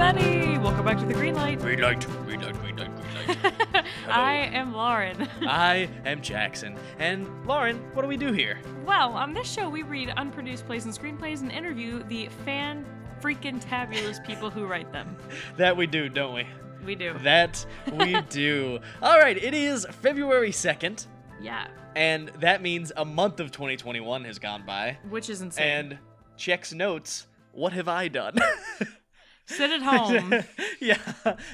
everybody! Welcome back to the Green Light. Green light, green light, green light, green light. I am Lauren. I am Jackson. And Lauren, what do we do here? well, on this show, we read unproduced plays and screenplays and interview the fan freaking tabulous people who write them. That we do, don't we? We do. That we do. All right, it is February 2nd, Yeah, and that means a month of 2021 has gone by. which is insane. And checks notes, what have I done? Sit at home. yeah,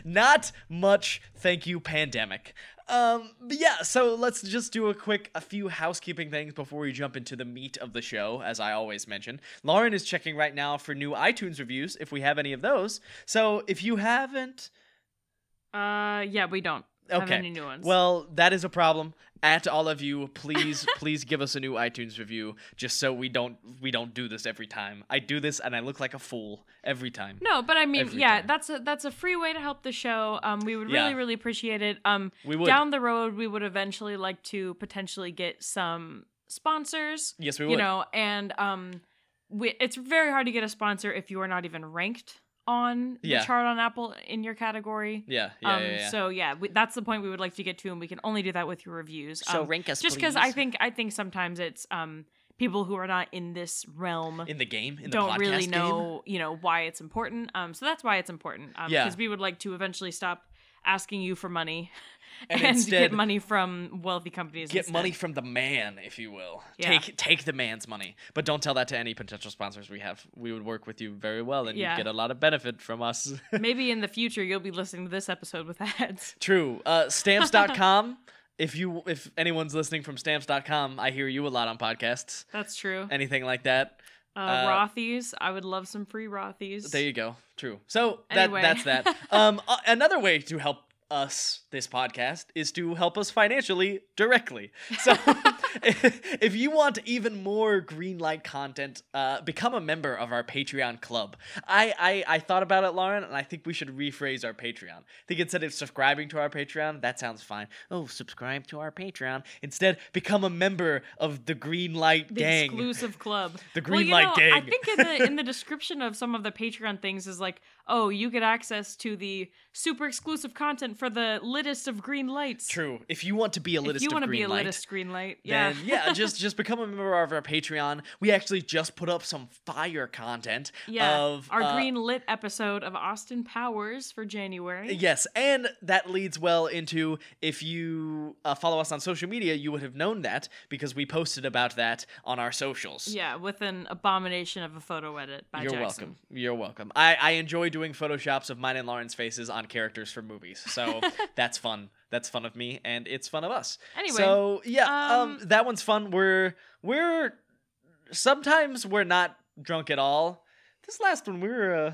not much. Thank you, pandemic. Um, but yeah, so let's just do a quick, a few housekeeping things before we jump into the meat of the show, as I always mention. Lauren is checking right now for new iTunes reviews, if we have any of those. So if you haven't, uh, yeah, we don't have okay. any new ones. Well, that is a problem. At all of you, please, please give us a new iTunes review, just so we don't we don't do this every time. I do this and I look like a fool every time. no, but I mean, Every yeah, time. that's a that's a free way to help the show. Um, we would really Yeah. really appreciate it. Um, We would. down the road, we would eventually like to potentially get some sponsors. yes, we would. you know and um we, it's very hard to get a sponsor if you are not even ranked on the Yeah. chart on apple in your category yeah, yeah, um yeah, yeah. so yeah we, that's the point we would like to get to and we can only do that with your reviews um, rank us, just because i think i think sometimes it's um people who are not in this realm in the game, in don't podcast really game? know you know why it's important um so that's why it's important um Yeah. because we would like to eventually stop asking you for money And and, instead get money from wealthy companies get instead. money from the man, if you will. Yeah. Take take the man's money, but don't tell that to any potential sponsors we have. We would work with you very well, and Yeah. you'd get a lot of benefit from us. maybe in the future you'll be listening to this episode with ads True. Uh, stamps.com. if you if anyone's listening from stamps.com, I hear you a lot on podcasts. That's true. Anything like that. Uh, uh, Rothys. I would love some free Rothys. There you go. True. So that Anyway. that's that. Um, uh, another way to help us this podcast is to help us financially directly. So if you want even more green light content, uh, become a member of our Patreon club. I, I I thought about it, Lauren, and I think we should rephrase our Patreon. I think instead of subscribing to our Patreon, that sounds fine. Oh, subscribe to our Patreon. Instead, become a member of the Green Light the Gang. exclusive club. The Green you Light know, Gang. I think in the in the description of some of the Patreon things is like, oh, you get access to the super exclusive content for the littest of green lights. True. If you want to be a If you want to be a light, littest green light, yeah. Then yeah, just just become a member of our Patreon. We actually just put up some fire content yeah. of Our uh, green lit episode of Austin Powers for January. Yes, and that leads well into if you uh, follow us on social media, you would have known that because we posted about that on our socials. Yeah, with an abomination of a photo edit by You're Jackson. welcome. You're welcome. I, I enjoy doing photoshops of mine and Lauren's faces on characters from movies. So that's fun. That's fun of me and it's fun of us. Anyway, So yeah, um, um, that one's fun. We're we're sometimes we're not drunk at all. This last one we were uh,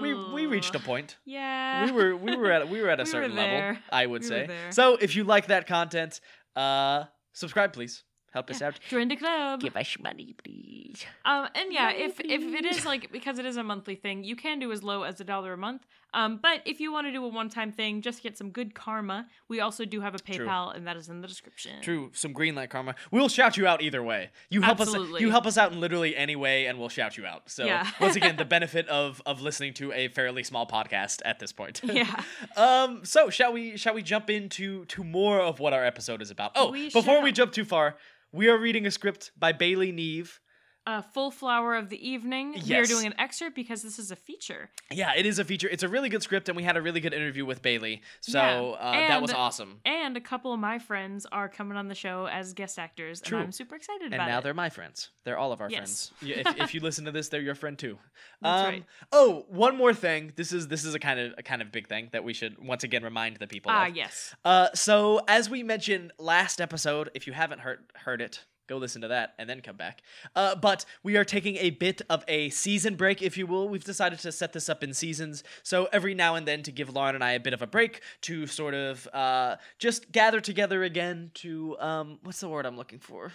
we we reached a point. Yeah. We were we were at we were at a We certain level. I would We say. So if you like that content, uh subscribe please. Help us out. Join the club. Give us money, please. Um, and yeah, if if it is like because it is a monthly thing, you can do as low as a dollar a month. Um, but if you want to do a one time thing, just get some good karma. We also do have a True. PayPal, and that is in the description. True, some green light karma. We'll shout you out either way. You help us Absolutely. you help us out in literally any way and we'll shout you out. So Yeah. once again, the benefit of of listening to a fairly small podcast at this point. Yeah. um so shall we shall we jump into to more of what our episode is about? Oh, We before we jump too far, we are reading a script by Bailey Neve. Uh, full flower of the evening. We are doing an excerpt because this is a feature. Yeah, it is a feature. It's a really good script, and we had a really good interview with Bailey. So Yeah, uh, that was awesome. And a couple of my friends are coming on the show as guest actors, True. and I'm super excited And about it. And now they're my friends. They're all of our Yes. friends. If, if you listen to this, they're your friend too. That's um, right. Oh, one more thing. This is this is a kind of a kind of big thing that we should once again remind the people Ah, of. yes. Uh, so as we mentioned last episode, if you haven't heard heard it, go listen to that and then come back. Uh, but we are taking a bit of a season break, if you will. We've decided to set this up in seasons, so every now and then to give Lauren and I a bit of a break to sort of uh, just gather together again to um, what's the word I'm looking for?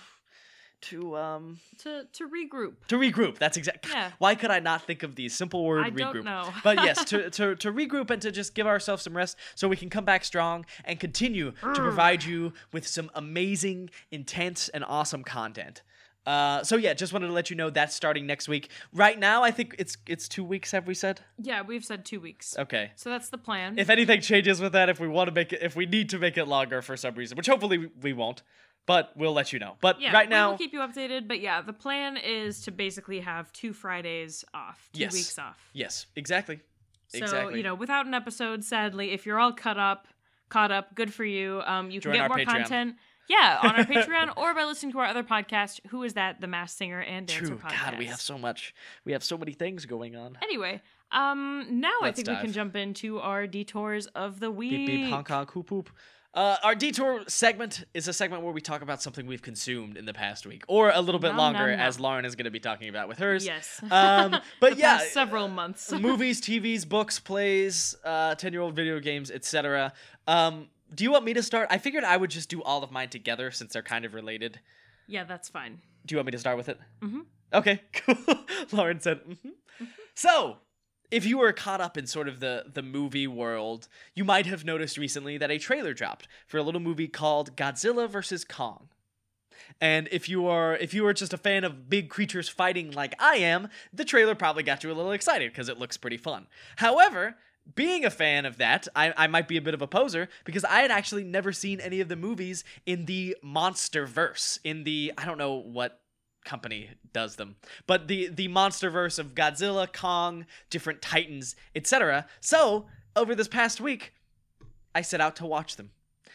To um To to regroup. to regroup. That's exactly. Yeah. Why could I not think of the simple word I regroup? don't know. but yes, to, to to regroup and to just give ourselves some rest so we can come back strong and continue to provide you with some amazing, intense, and awesome content. Uh, so yeah, just wanted to let you know that's starting next week. Right now, I think it's it's two weeks. Have we said? Yeah, we've said two weeks. Okay. So that's the plan. If anything changes with that, if we want to make it, if we need to make it longer for some reason, which hopefully we- we won't, but we'll let you know. But yeah, right now, we'll keep you updated. But yeah, the plan is to basically have two Fridays off, two Yes. weeks off. yes, exactly, So exactly. you know, without an episode, sadly, if you're all caught up, caught up, good for you. Um, you can get more Patreon. content. Yeah, on our Patreon or by listening to our other podcast. Who is that? The Masked Singer and Dancer True. podcast. God, we have so much. We have so many things going on. Anyway, um, now I Let's think we can jump into our detours of the week. Beep beep honk honk hoop hoop. Uh, our detour segment is a segment where we talk about something we've consumed in the past week, or a little bit Nom, longer, nom, nom. as Lauren is going to be talking about with hers. Yes. Um, but The yeah, several months. movies, TVs, books, plays, uh, ten-year-old video games, etc. Um, do you want me to start? I figured I would just do all of mine together since they're kind of related. yeah, that's fine. Do you want me to start with it? Mhm. Okay, cool. Lauren said, hmm So, if you were caught up in sort of the, the movie world, you might have noticed recently that a trailer dropped for a little movie called Godzilla vs. Kong. And if you are if you are just a fan of big creatures fighting like I am, the trailer probably got you a little excited because it looks pretty fun. However, being a fan of that, I, I might be a bit of a poser because I had actually never seen any of the movies in the monster verse. In the I don't know what company does them, but the the monster verse of Godzilla, Kong, different titans, etc. So over this past week, I set out to watch them.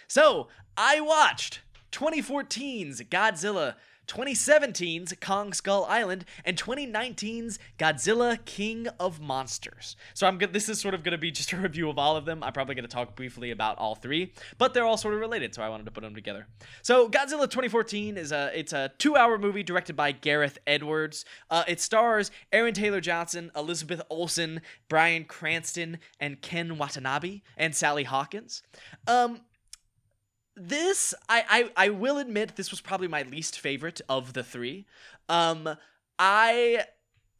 So I watched 2014's Godzilla, 2017's Kong Skull Island, and 2019's Godzilla King of Monsters. So I'm good. This is sort of going to be just a review of all of them. I'm probably going to talk briefly about all three, but they're all sort of related, so I wanted to put them together. So Godzilla 2014 is a it's a two-hour movie directed by Gareth Edwards. Uh, it stars Aaron Taylor Johnson, Elizabeth Olsen, Bryan Cranston, and Ken Watanabe, and Sally Hawkins. Um, this I, I I will admit this was probably my least favorite of the three. Um I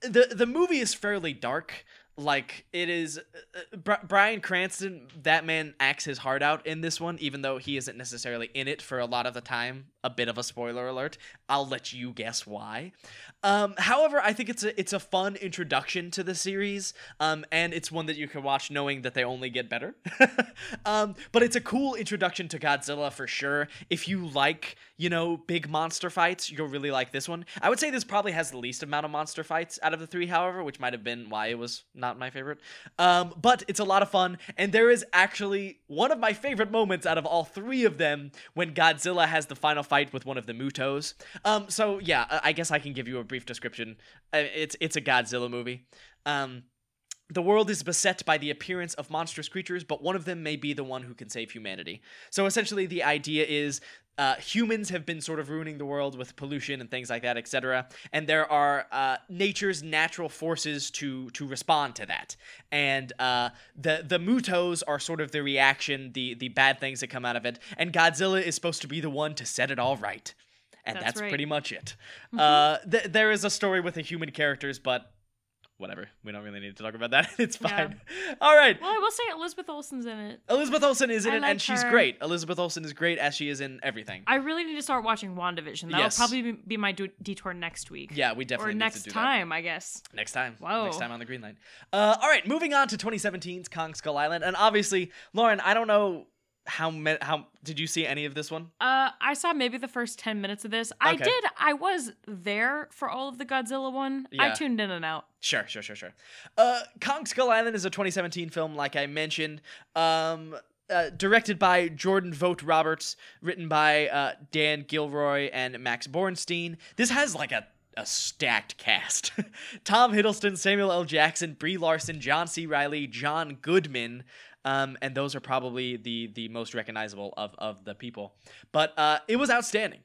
the the movie is fairly dark. Like it is uh, Bri- Bryan Cranston that man acts his heart out in this one even though he isn't necessarily in it for a lot of the time. A bit of a spoiler alert. I'll let you guess why. Um however, I think it's a it's a fun introduction to the series. Um and it's one that you can watch knowing that they only get better. um but it's a cool introduction to Godzilla for sure. If you like, you know, big monster fights, you'll really like this one. I would say this probably has the least amount of monster fights out of the three, however, which might have been why it was not my favorite. Um, but it's a lot of fun, and there is actually one of my favorite moments out of all three of them when Godzilla has the final fight with one of the Mutos. Um, so yeah, I guess I can give you a brief description. Uh, It's it's a Godzilla movie. Um, the world is beset by the appearance of monstrous creatures, but one of them may be the one who can save humanity. So essentially, the idea is uh, humans have been sort of ruining the world with pollution and things like that, etc. And there are uh, nature's natural forces to to respond to that. And uh, the the mutos are sort of the reaction, the the bad things that come out of it. And Godzilla is supposed to be the one to set it all right. And That's that's, right. pretty much it. Uh, th- there is a story with the human characters, but whatever. We don't really need to talk about that. It's Yeah. fine. All right. Well, I will say Elizabeth Olsen's in it. Elizabeth Olsen is in I it, like and she's her. great. Elizabeth Olsen is great as she is in everything. I really need to start watching WandaVision. That'll Yes. probably be- my du- detour next week. yeah, we definitely or need next to do. Next time, I guess. next time. Whoa. Next time on the Green Line. Uh, all right, moving on to 2017's Kong Skull Island, and obviously, Lauren, I don't know how many. How did you see any of this one? Uh, I saw maybe the first ten minutes of this. I Okay. did. I was there for all of the Godzilla one. Yeah. I tuned in and out. Sure, sure, sure, sure. Uh, Kong Skull Island is a 2017 film, like I mentioned. Um, uh, directed by Jordan Vogt Roberts, written by uh, Dan Gilroy and Max Borenstein. This has like a a stacked cast: Tom Hiddleston, Samuel L. Jackson, Brie Larson, John C. Reilly, John Goodman. Um, and those are probably the the most recognizable of of the people. But uh, it was outstanding.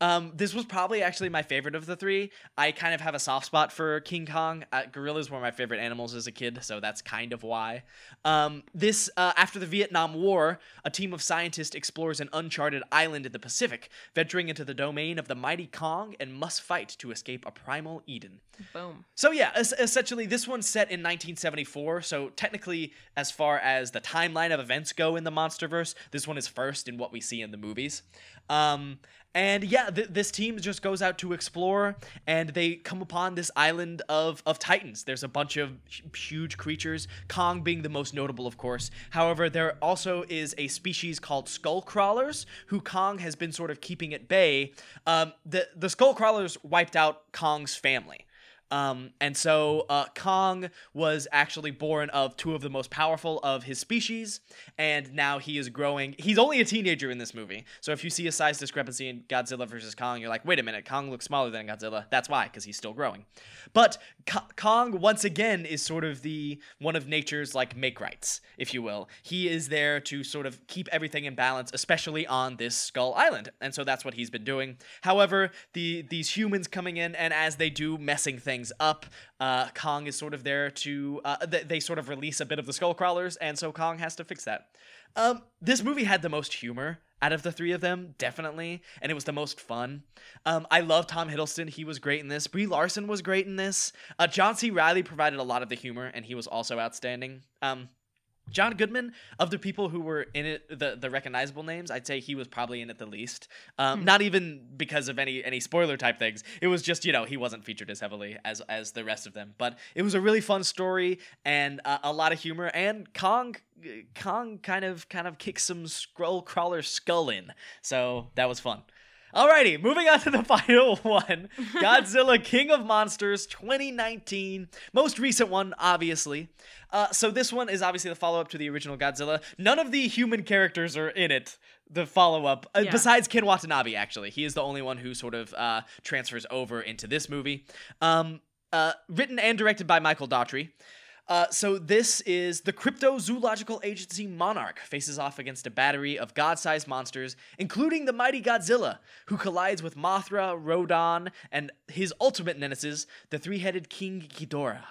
Um, this was probably actually my favorite of the three. I kind of have a soft spot for King Kong. Uh, gorillas were my favorite animals as a kid, so that's kind of why. Um, this, uh, after the Vietnam War, a team of scientists explores an uncharted island in the Pacific, venturing into the domain of the mighty Kong and must fight to escape a primal Eden. Boom. So yeah, es- essentially this one's set in 1974. So technically, as far as the timeline of events go in the MonsterVerse, this one is first in what we see in the movies. Um, and yeah, th- this team just goes out to explore, and they come upon this island of of titans. There's a bunch of hu- huge creatures, Kong being the most notable, of course. However, there also is a species called skull crawlers, who Kong has been sort of keeping at bay. Um, the the skull crawlers wiped out Kong's family. Um, and so uh, Kong was actually born of two of the most powerful of his species, and now he is growing. He's only a teenager in this movie, so if you see a size discrepancy in Godzilla versus Kong, you're like, wait a minute, Kong looks smaller than Godzilla. That's why, because he's still growing. But Ko- Kong once again is sort of the one of nature's like make rights, if you will. He is there to sort of keep everything in balance, especially on this Skull Island, and so that's what he's been doing. However, the these humans coming in and as they do, messing things up. Uh, Kong is sort of there to uh, th- they sort of release a bit of the skull crawlers, and so Kong has to fix that. Um, this movie had the most humor out of the three of them, definitely, and it was the most fun. Um, I love Tom Hiddleston; he was great in this. Brie Larson was great in this. Uh, John C. Reilly provided a lot of the humor, and he was also outstanding. Um, John Goodman, of the people who were in it, the the recognizable names, I'd say he was probably in it the least. Um, Not even because of any any spoiler type things. It was just you know he wasn't featured as heavily as as the rest of them. But it was a really fun story and uh, a lot of humor. And Kong Kong kind of kind of kicks some skull crawler skull in, so that was fun. Alrighty, moving on to the final one Godzilla King of Monsters 2019. Most recent one, obviously. Uh, so, this one is obviously the follow up to the original Godzilla. None of the human characters are in it, the follow up, uh, Yeah. besides Ken Watanabe, actually. He is the only one who sort of uh, transfers over into this movie. Um, uh, written and directed by Michael Dougherty. Uh, so this is the cryptozoological agency Monarch faces off against a battery of god-sized monsters, including the mighty Godzilla, who collides with Mothra, Rodan, and his ultimate nemesis, the three-headed King Ghidorah.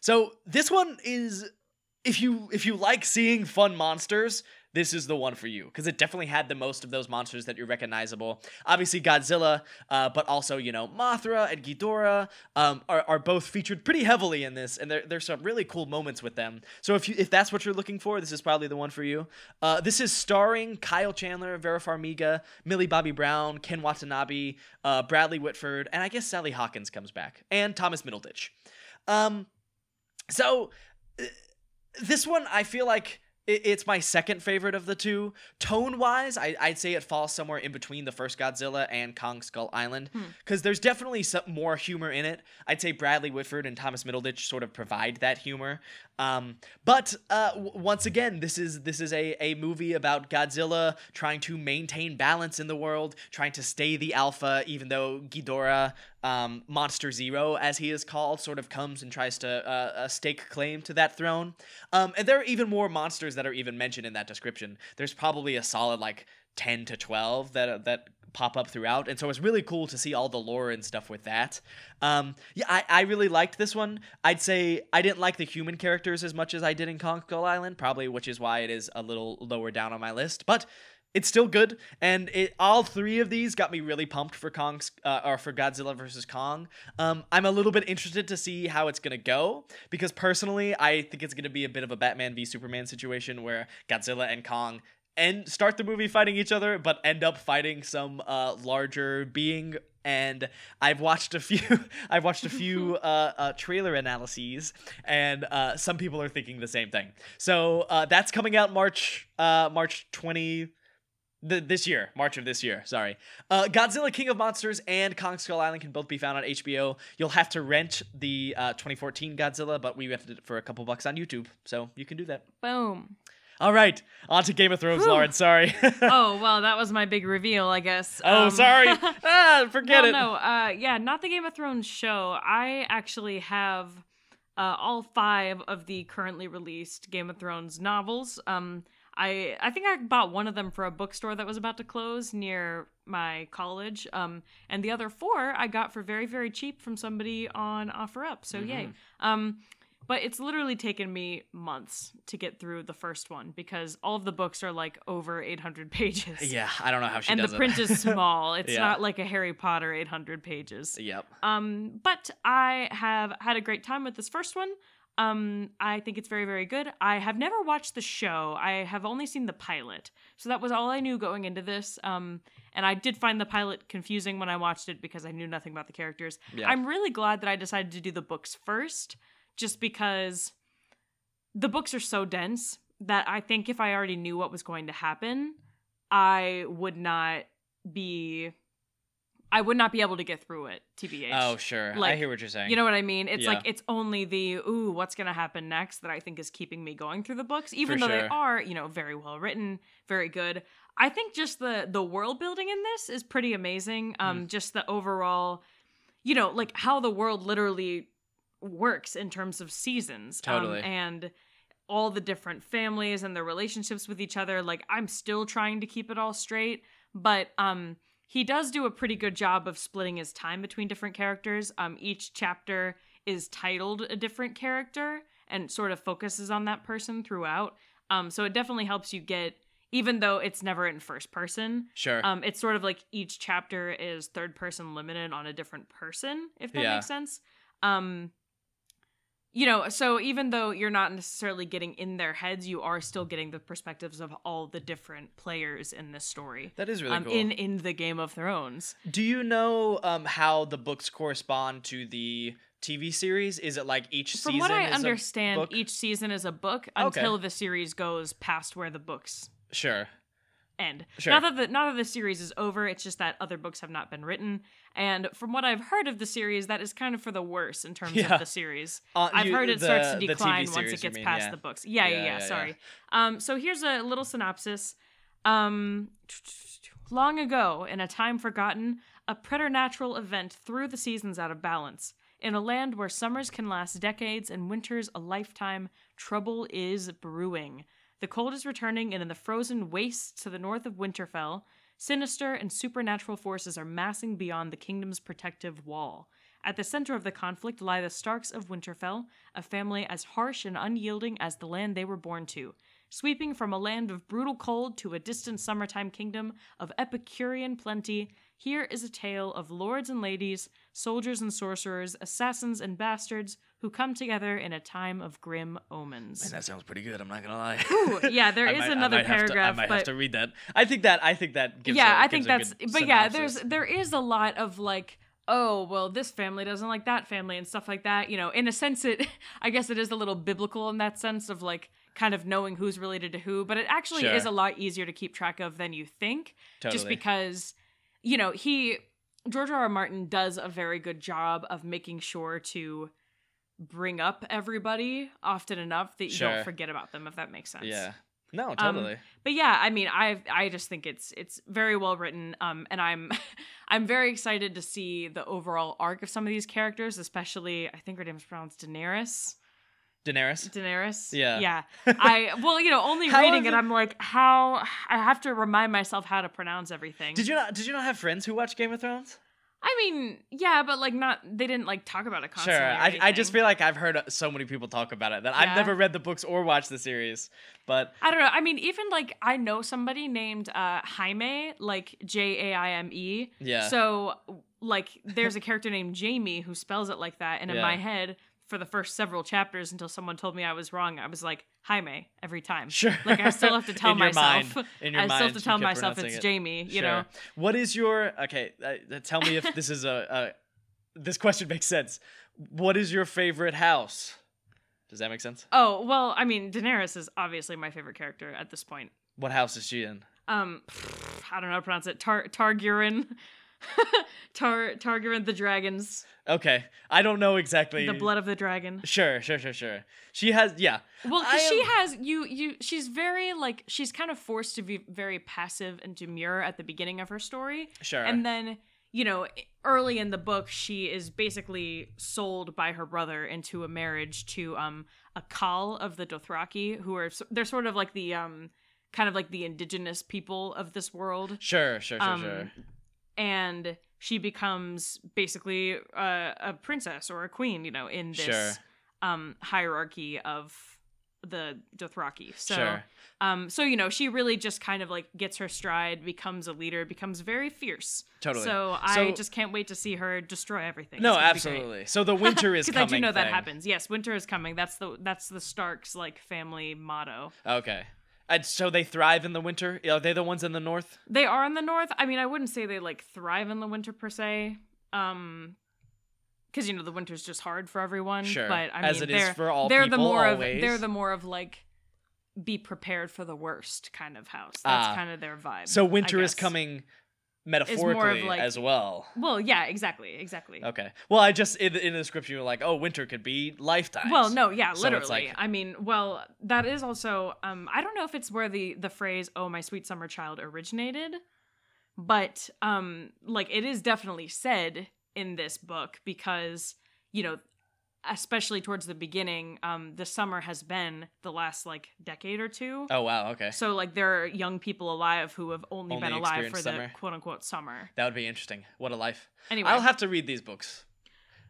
So this one is, if you if you like seeing fun monsters, this is the one for you because it definitely had the most of those monsters that you're recognizable. Obviously Godzilla, uh, but also you know Mothra and Ghidorah um, are, are both featured pretty heavily in this, and there, there's some really cool moments with them. So if you if that's what you're looking for, this is probably the one for you. Uh, this is starring Kyle Chandler, Vera Farmiga, Millie Bobby Brown, Ken Watanabe, uh, Bradley Whitford, and I guess Sally Hawkins comes back, and Thomas Middleditch. Um, so uh, this one I feel like it's my second favorite of the two. Tone wise, I, I'd say it falls somewhere in between the first Godzilla and Kong Skull Island hmm. because there's definitely some more humor in it. I'd say Bradley Whitford and Thomas Middleditch sort of provide that humor. Um, but uh, w- once again, this is this is a, a movie about Godzilla trying to maintain balance in the world, trying to stay the alpha, even though Ghidorah, um, Monster Zero, as he is called, sort of comes and tries to uh, uh, stake claim to that throne. Um, and there are even more monsters that are even mentioned in that description. There's probably a solid like ten to twelve that that pop up throughout, and so it's really cool to see all the lore and stuff with that. Um, yeah, I, I really liked this one. I'd say I didn't like the human characters as much as I did in Kong Skull Island, probably, which is why it is a little lower down on my list. But it's still good, and it all three of these got me really pumped for Kong's uh, or for Godzilla versus Kong. Um, I'm a little bit interested to see how it's gonna go because personally, I think it's gonna be a bit of a Batman v Superman situation where Godzilla and Kong and start the movie fighting each other, but end up fighting some uh, larger being. And I've watched a few. I've watched a few uh, uh, trailer analyses, and uh, some people are thinking the same thing. So uh, that's coming out March uh, March twenty. th- this year, March of this year. Sorry. Uh, Godzilla King of Monsters and Kong Skull Island can both be found on HBO. You'll have to rent the uh, 2014 Godzilla, but we rented it for a couple bucks on YouTube, so you can do that. Boom. All right, on to Game of Thrones, Whew. Lauren. Sorry. oh well, that was my big reveal, I guess. oh, Um, sorry. ah, forget no, it. no, uh, yeah, not the Game of Thrones show. I actually have uh, all five of the currently released Game of Thrones novels. Um, I I think I bought one of them for a bookstore that was about to close near my college. Um, and the other four I got for very very cheap from somebody on OfferUp. So yay. Um, but it's literally taken me months to get through the first one because all of the books are like over 800 pages Yeah, I don't know how she and the it. print is small. It's Yeah. not like a Harry Potter 800 pages. Yep. Um, but I have had a great time with this first one. Um, I think it's very, very good. I have never watched the show. I have only seen the pilot, so that was all I knew going into this. Um, and I did find the pilot confusing when I watched it because I knew nothing about the characters. Yeah. I'm really glad that I decided to do the books first, just because the books are so dense that I think if I already knew what was going to happen, I would not be I would not be able to get through it, TBH. Oh, sure. I Like, hear what you're saying. You know what I mean? It's Yeah. like it's only the ooh, what's gonna happen next that I think is keeping me going through the books, even For though they are, you know, very well written, very good. I think just the the world building in this is pretty amazing. Um, Mm. just the overall, you know, like how the world literally works in terms of seasons. um, and all the different families and their relationships with each other. Like I'm still trying to keep it all straight, but um he does do a pretty good job of splitting his time between different characters. Um each chapter is titled a different character and sort of focuses on that person throughout. Um so it definitely helps you get even though it's never in first person, sure. um, it's sort of like each chapter is third person limited on a different person, if that Yeah. makes sense. Um, you know, so even though you're not necessarily getting in their heads, you are still getting the perspectives of all the different players in this story. that is really um, cool. in in the Game of Thrones. Do you know um, how the books correspond to the TV series? Is it like each From season? what I understand, each season is a book Okay. until the series goes past where the books Sure. End. Sure. Not that the not that the series is over, it's just that other books have not been written. And from what I've heard of the series, that is kind of for the worse in terms Yeah. of the series. Uh, I've you- heard it the- starts to decline once it gets mean, past yeah. the books. Yeah, yeah, Yeah, yeah, yeah, sorry. Um so here's a little synopsis. Um long ago, in a time forgotten, a preternatural event threw the seasons out of balance. In a land where summers can last decades and winters a lifetime, trouble is brewing. The cold is returning, and in the frozen wastes to the north of Winterfell, sinister and supernatural forces are massing beyond the kingdom's protective wall. At the center of the conflict lie the Starks of Winterfell, a family as harsh and unyielding as the land they were born to. Sweeping from a land of brutal cold to a distant summertime kingdom of Epicurean plenty, here is a tale of lords and ladies, soldiers and sorcerers, assassins and bastards who come together in a time of grim omens. Man, that sounds pretty good. I'm not gonna lie. Ooh, yeah, there is I might- I another might have to- paragraph, I might but have to read that. I think that I think that gives. yeah, I I think that's. But yeah, there's there is a lot of like, oh well, this family doesn't like that family and stuff like that. You know, in a sense, it I guess it is a little biblical in that sense of like kind of knowing who's related to who, but it actually Sure. is a lot easier to keep track of than you think, just because you know he George R. R. Martin does a very good job of making sure to bring up everybody often enough that you Sure. don't forget about them if that makes sense. Yeah. No, Um, totally. but yeah i mean i i just think it's it's very well written um and i'm i'm very excited to see the overall arc of some of these characters especially i think her name is pronounced daenerys Daenerys. daenerys Yeah. yeah i well you know only reading it it- i'm like how i have to remind myself how to pronounce everything Did you not? Did you not have friends who watch Game of Thrones? I mean yeah but like not they didn't like talk about it Sure. constantly or I, I just feel like I've heard so many people talk about it that I've never read the books or watched the series. But I don't know. I mean, even like I know somebody named uh Jaime, like J A I M E. Yeah. So like there's a character named Jamie who spells it like that, and in Yeah. my head, for the first several chapters until someone told me I was wrong, I was like Jaime every time. sure. Like I still have to tell In your myself. mind- in your I still have mind, to you tell myself it's it. Jamie. You Sure. know. What is your okay? Uh, uh, tell me if this is a, a this question makes sense. What is your favorite house? Does that make sense? Oh well, I mean, Daenerys is obviously my favorite character at this point. What house is she in? Um, I don't know how to pronounce it. Tar Targaryen. Tar Targaryen the dragons. Okay, I don't know exactly. The blood of the dragon. Sure, sure, sure, sure. She has yeah. Well, 'cause I she am- has you you she's very like she's kind of forced to be very passive and demure at the beginning of her story. Sure. And then, you know, early in the book she is basically sold by her brother into a marriage to um a Khal of the Dothraki who are they're sort of like the um kind of like the indigenous people of this world. Sure, sure, sure, Um, sure. And she becomes basically a, a princess or a queen, you know, in this Sure. um hierarchy of the Dothraki. So sure. um so you know, she really just kind of like gets her stride, becomes a leader, becomes very fierce. Totally. So I just can't wait to see her destroy everything. No, It's gonna be great. absolutely. So the winter is coming. I do know that happens. Yes, winter is coming. That's the that's the Starks like family motto. Okay. And so they thrive in the winter. Are they the ones in the north? They are in the north. I mean, I wouldn't say they like thrive in the winter per se. Um because you know the winter's just hard for everyone. Sure. But I As mean, it is they're for all they're the more always. of they're the more of like be prepared for the worst kind of house. That's Ah. kind of their vibe. So winter is coming metaphorically like- as well. Well, yeah, exactly, exactly. Okay. Well, I just in, in the description you're like, oh, winter could be lifetimes. Well, no, yeah, So literally. like- I mean, well, that is also um I don't know if it's where the the phrase "oh my sweet summer child" originated, but um like it is definitely said in this book because, you know, especially towards the beginning, um the summer has been the last like decade or two. Oh wow. Okay. So like there are young people alive who have only, Only been alive for experienced the quote unquote summer. That would be interesting. What a life. Anyway. I'll have to read these books.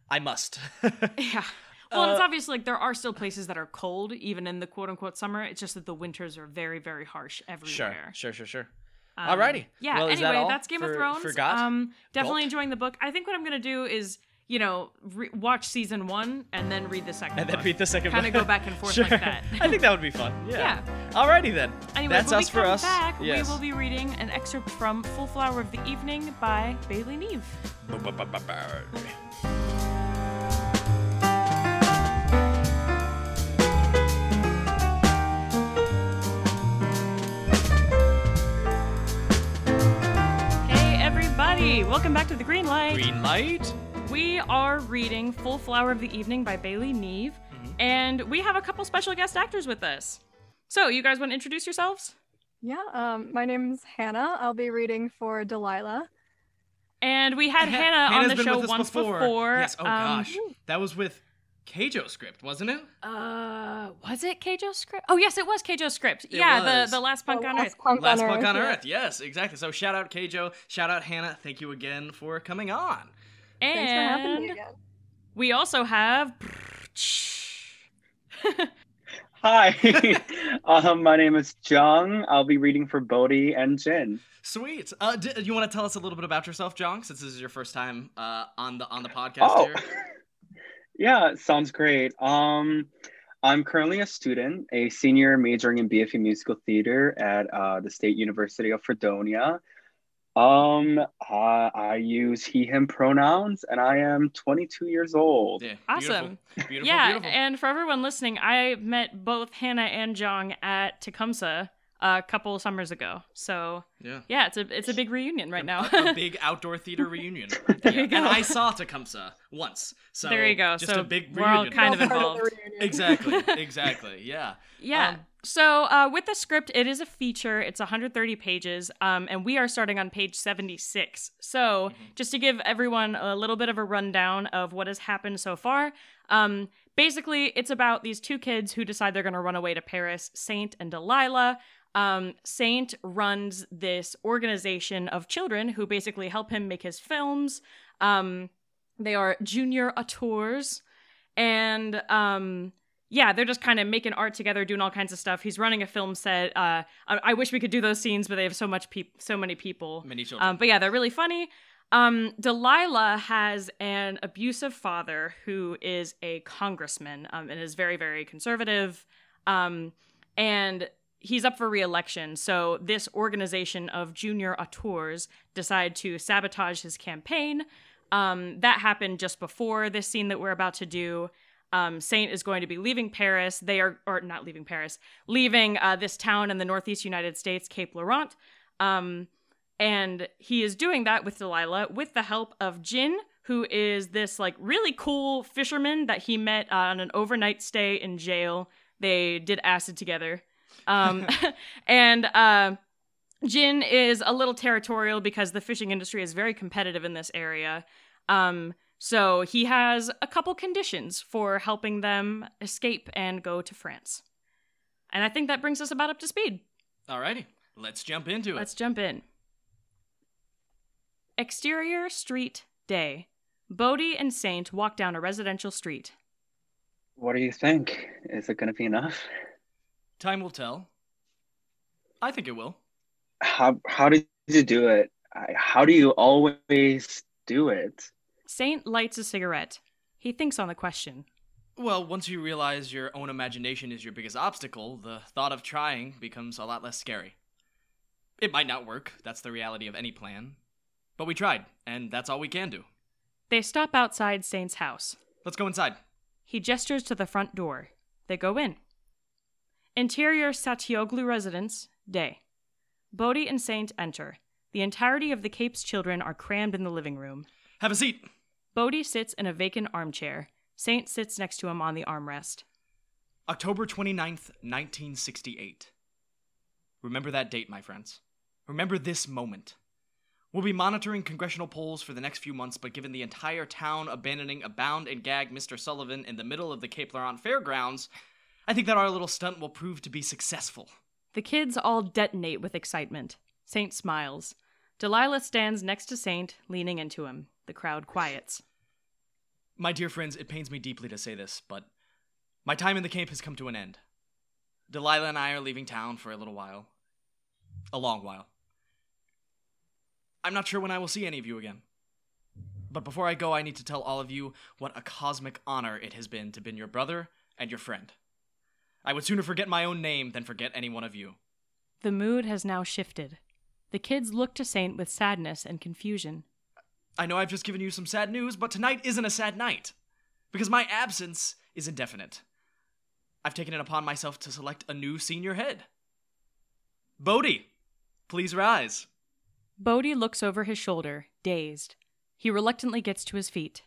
I must. Yeah. Well, and it's Uh, obviously like there are still places that are cold, even in the quote unquote summer. It's just that the winters are very, very harsh sure. everywhere. Sure. Sure. Sure. Um, Alrighty. Yeah. Well, that anyway, all that's Game for- of Thrones. for God? Um, definitely Gulp? enjoying the book. I think what I'm gonna do is, you know, re- watch season one and then read the second. And then book. read the second. Kind of go back and forth sure. like that. I think that would be fun. Yeah. Yeah. Alrighty then. Anyway, that's us we for come us. back, yes. we will be reading an excerpt from "Full Flower of the Evening" by Bailey Neve. Hey, everybody! Welcome back to the Green Light. Green light. We are reading Full Flower of the Evening by Bailey Neve, Mm-hmm. and we have a couple special guest actors with us. So, you guys want to introduce yourselves? Yeah, um, my name's Hanna. I'll be reading for Delilah. And we had Ha- Hanna on the show once before. before. Yes. Oh Um, gosh. That was with Keijo script, wasn't it? Uh, was it Keijo script? Oh, yes, it was Keijo script. It yeah, was. the the last punk The on last earth. punk Last on Punk Earth, on. Earth. Yes, exactly. So shout out Keijo. Shout out Hanna. Thank you again for coming on. Thanks for having me And again. we also have. Hi, um, my name is Jong. I'll be reading for Bodhi and Jin. Sweet. Uh, d- you want to tell us a little bit about yourself, Jong, since this is your first time uh, on the on the podcast Oh, here? yeah, sounds great. Um, I'm currently a student, a senior majoring in BFA musical theater at uh, the State University of Fredonia. Um, uh, I use he/him pronouns, and I am 22 years old. Yeah. Awesome. Beautiful. Beautiful. yeah, beautiful. and for everyone listening, I met both Hanna and Jong at Tecumseh a couple summers ago. So yeah. yeah, it's a it's a big reunion right now. a, a big outdoor theater reunion. There Yeah, you go. And I saw Tecumseh once. So there you go. Just so a big we're all kind of involved. exactly. Exactly. Yeah. Yeah. Um, so uh, with the script, it is a feature. It's 130 pages, um, and we are starting on page 76. So just to give everyone a little bit of a rundown of what has happened so far, um, basically it's about these two kids who decide they're going to run away to Paris, Saint and Delilah. Um, Saint runs this organization of children who basically help him make his films. Um, they are junior auteurs, and um, yeah, they're just kind of making art together, doing all kinds of stuff. He's running a film set. Uh, I, I wish we could do those scenes, but they have so much peop- so many people. Many children. Um, but yeah, they're really funny. Um, Delilah has an abusive father who is a congressman um, and is very, very conservative. Um, and he's up for reelection. So this organization of junior auteurs decide to sabotage his campaign. Um, that happened just before this scene that we're about to do. Um, Saint is going to be leaving Paris. They are, or not leaving Paris, leaving uh, this town in the northeast United States, Cape Laurent. Um, and he is doing that with Delilah with the help of Jin, who is this like really cool fisherman that he met on an overnight stay in jail. They did acid together. Um, and uh, Jin is a little territorial because the fishing industry is very competitive in this area. Um, so he has a couple conditions for helping them escape and go to France. And I think that brings us about up to speed. Alrighty. Let's jump into it. Let's jump in. Exterior street day. Bodhi and Saint walk down a residential street. What do you think? Is it going to be enough? Time will tell. I think it will. How how did you do it? How do you always do it? Saint lights a cigarette. He thinks on the question. Well, once you realize your own imagination is your biggest obstacle, the thought of trying becomes a lot less scary. It might not work, that's the reality of any plan. But we tried, and that's all we can do. They stop outside Saint's house. Let's go inside. He gestures to the front door. They go in. Interior Satioglu residence, day. Bodhi and Saint enter. The entirety of the Cape's children are crammed in the living room. Have a seat. Bodhi sits in a vacant armchair. Saint sits next to him on the armrest. October 29th, 1968. Remember that date, my friends. Remember this moment. We'll be monitoring congressional polls for the next few months, but given the entire town abandoning a bound and gag Mr. Sullivan in the middle of the Cape Laurent Fairgrounds, I think that our little stunt will prove to be successful. The kids all detonate with excitement. Saint smiles. Delilah stands next to Saint, leaning into him. The crowd quiets. My dear friends, it pains me deeply to say this, but my time in the camp has come to an end. Delilah and I are leaving town for a little while. A long while. I'm not sure when I will see any of you again. But before I go, I need to tell all of you what a cosmic honor it has been to be your brother and your friend. I would sooner forget my own name than forget any one of you. The mood has now shifted. The kids look to Saint with sadness and confusion. I know I've just given you some sad news, but tonight isn't a sad night. Because my absence is indefinite. I've taken it upon myself to select a new senior head. Bodhi, please rise. Bodhi looks over his shoulder, dazed. He reluctantly gets to his feet.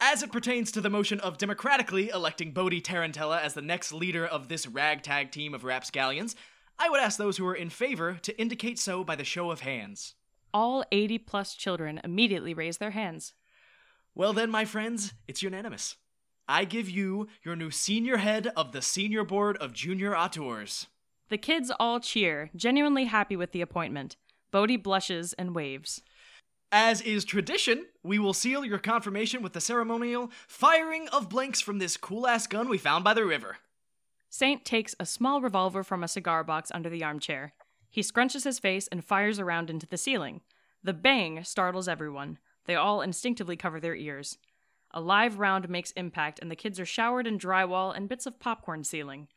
As it pertains to the motion of democratically electing Bodhi Tarantella as the next leader of this ragtag team of rapscallions, I would ask those who are in favor to indicate so by the show of hands. All 80 plus children immediately raise their hands. Well, then, my friends, it's unanimous. I give you your new senior head of the Senior Board of Junior Auteurs. The kids all cheer, genuinely happy with the appointment. Bodhi blushes and waves. As is tradition, we will seal your confirmation with the ceremonial firing of blanks from this cool ass gun we found by the river. Saint takes a small revolver from a cigar box under the armchair. He scrunches his face and fires around into the ceiling. The bang startles everyone. They all instinctively cover their ears. A live round makes impact, and the kids are showered in drywall and bits of popcorn ceiling.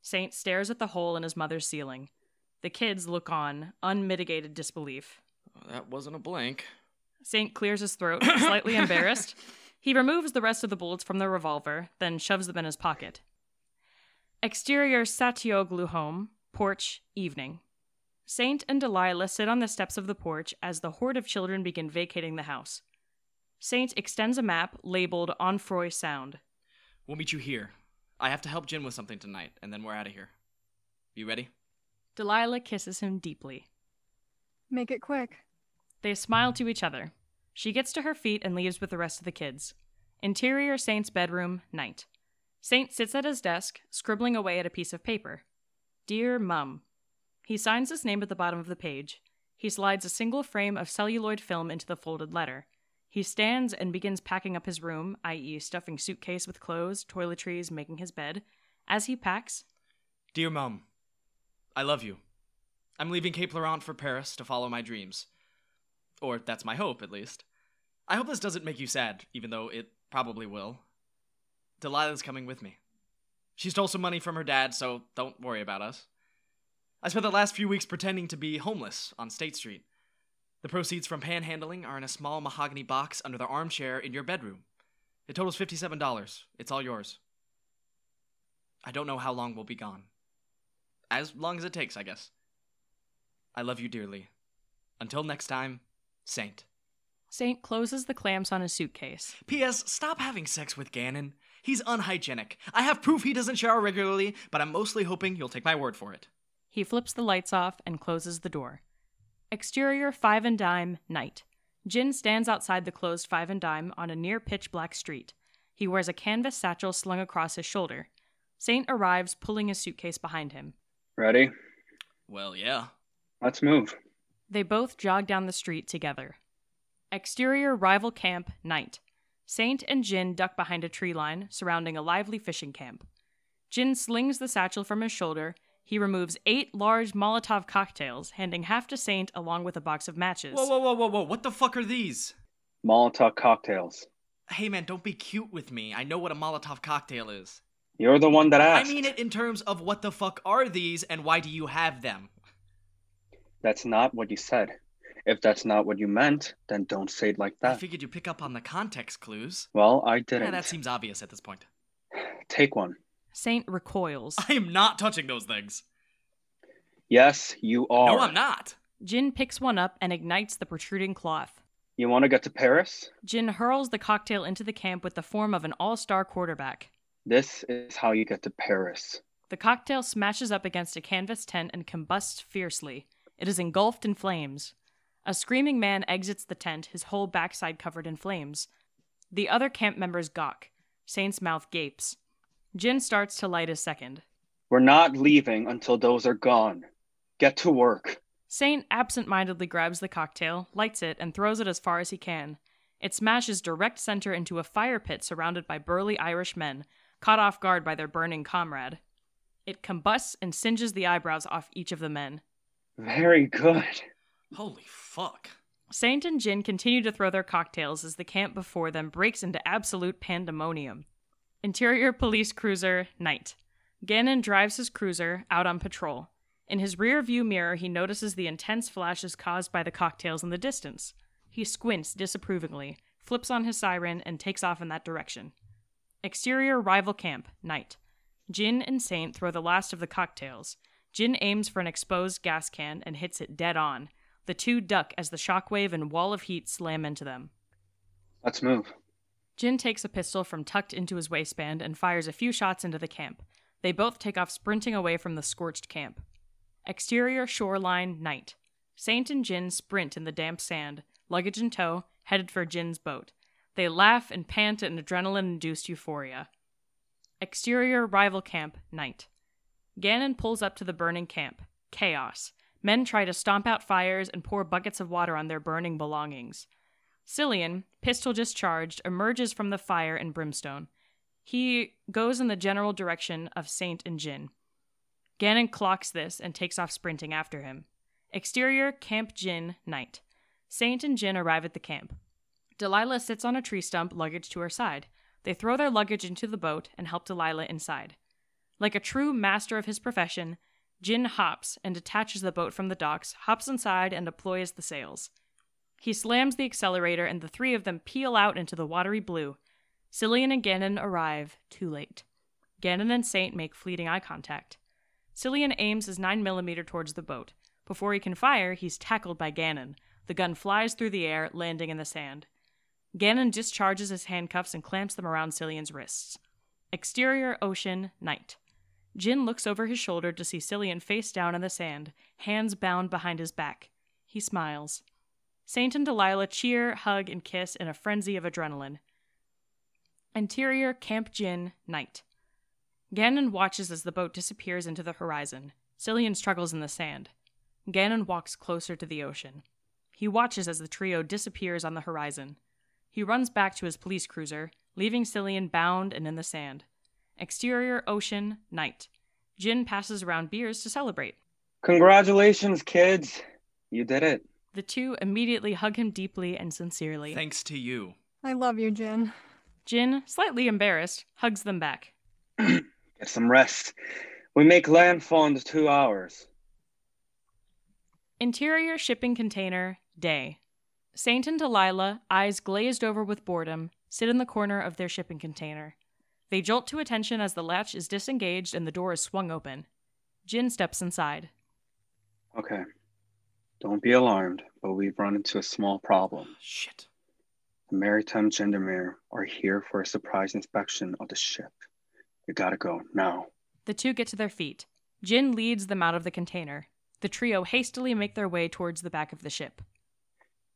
Saint stares at the hole in his mother's ceiling. The kids look on, unmitigated disbelief. That wasn't a blank. Saint clears his throat, slightly embarrassed. He removes the rest of the bullets from the revolver, then shoves them in his pocket. Exterior Satioglu home, porch, evening. Saint and Delilah sit on the steps of the porch as the horde of children begin vacating the house. Saint extends a map labeled Onfroy Sound. We'll meet you here. I have to help Jin with something tonight, and then we're out of here. You ready? Delilah kisses him deeply. Make it quick. They smile to each other. She gets to her feet and leaves with the rest of the kids. Interior Saint's bedroom, night. Saint sits at his desk, scribbling away at a piece of paper. Dear Mum. He signs his name at the bottom of the page. He slides a single frame of celluloid film into the folded letter. He stands and begins packing up his room, i.e., stuffing suitcase with clothes, toiletries, making his bed. As he packs, Dear Mom, I love you. I'm leaving Cape Laurent for Paris to follow my dreams. Or that's my hope, at least. I hope this doesn't make you sad, even though it probably will. Delilah's coming with me. She stole some money from her dad, so don't worry about us. I spent the last few weeks pretending to be homeless on State Street. The proceeds from panhandling are in a small mahogany box under the armchair in your bedroom. It totals $57. It's all yours. I don't know how long we'll be gone. As long as it takes, I guess. I love you dearly. Until next time, Saint. Saint closes the clamps on his suitcase. P.S. Stop having sex with Ganon. He's unhygienic. I have proof he doesn't shower regularly, but I'm mostly hoping you'll take my word for it. He flips the lights off and closes the door. Exterior Five and Dime, night. Jin stands outside the closed Five and Dime on a near pitch black street. He wears a canvas satchel slung across his shoulder. Saint arrives, pulling his suitcase behind him. Ready? Well, yeah. Let's move. They both jog down the street together. Exterior Rival Camp, night. Saint and Jin duck behind a tree line surrounding a lively fishing camp. Jin slings the satchel from his shoulder. He removes eight large Molotov cocktails, handing half to Saint along with a box of matches. Whoa, whoa, whoa, whoa, whoa. What the fuck are these? Molotov cocktails. Hey man, don't be cute with me. I know what a Molotov cocktail is. You're the one that I mean it in terms of what the fuck are these and why do you have them? That's not what you said. If that's not what you meant, then don't say it like that. I figured you pick up on the context clues. Well, I didn't. that seems obvious at this point. Take one. Saint recoils. I am not touching those things. Yes, you are. No, I'm not. Jin picks one up and ignites the protruding cloth. You want to get to Paris? Jin hurls the cocktail into the camp with the form of an all star quarterback. This is how you get to Paris. The cocktail smashes up against a canvas tent and combusts fiercely. It is engulfed in flames. A screaming man exits the tent, his whole backside covered in flames. The other camp members gawk. Saint's mouth gapes. Jin starts to light a second. We're not leaving until those are gone. Get to work. Saint absent mindedly grabs the cocktail, lights it, and throws it as far as he can. It smashes direct center into a fire pit surrounded by burly Irish men, caught off guard by their burning comrade. It combusts and singes the eyebrows off each of the men. Very good. Holy fuck. Saint and Jin continue to throw their cocktails as the camp before them breaks into absolute pandemonium. Interior police cruiser, night. Gannon drives his cruiser out on patrol. In his rear view mirror, he notices the intense flashes caused by the cocktails in the distance. He squints disapprovingly, flips on his siren, and takes off in that direction. Exterior rival camp, night. Jin and Saint throw the last of the cocktails. Jin aims for an exposed gas can and hits it dead on. The two duck as the shockwave and wall of heat slam into them. Let's move. Jin takes a pistol from tucked into his waistband and fires a few shots into the camp. They both take off sprinting away from the scorched camp. Exterior shoreline night. Saint and Jin sprint in the damp sand, luggage in tow, headed for Jin's boat. They laugh and pant in adrenaline induced euphoria. Exterior rival camp night. Gannon pulls up to the burning camp. Chaos. Men try to stomp out fires and pour buckets of water on their burning belongings. Cillian, pistol discharged, emerges from the fire and brimstone. He goes in the general direction of Saint and Jin. Gannon clocks this and takes off sprinting after him. Exterior Camp Jin night. Saint and Jin arrive at the camp. Delilah sits on a tree stump, luggage to her side. They throw their luggage into the boat and help Delilah inside. Like a true master of his profession, Jin hops and detaches the boat from the docks, hops inside, and deploys the sails. He slams the accelerator, and the three of them peel out into the watery blue. Cillian and Gannon arrive too late. Gannon and Saint make fleeting eye contact. Cillian aims his 9mm towards the boat. Before he can fire, he's tackled by Gannon. The gun flies through the air, landing in the sand. Gannon discharges his handcuffs and clamps them around Cillian's wrists. Exterior ocean, night. Jin looks over his shoulder to see Cillian face down in the sand, hands bound behind his back. He smiles. Saint and Delilah cheer, hug, and kiss in a frenzy of adrenaline. Interior Camp Jin, night. Gannon watches as the boat disappears into the horizon. Cillian struggles in the sand. Gannon walks closer to the ocean. He watches as the trio disappears on the horizon. He runs back to his police cruiser, leaving Cillian bound and in the sand. Exterior ocean, night. Jin passes around beers to celebrate. Congratulations, kids. You did it. The two immediately hug him deeply and sincerely. Thanks to you. I love you, Jin. Jin, slightly embarrassed, hugs them back. Get some rest. We make landfall in two hours. Interior shipping container, day. Saint and Delilah, eyes glazed over with boredom, sit in the corner of their shipping container. They jolt to attention as the latch is disengaged and the door is swung open. Jin steps inside. Okay. Don't be alarmed, but we've run into a small problem. Shit. The Maritime Gendarmerie are here for a surprise inspection of the ship. You gotta go now. The two get to their feet. Jin leads them out of the container. The trio hastily make their way towards the back of the ship.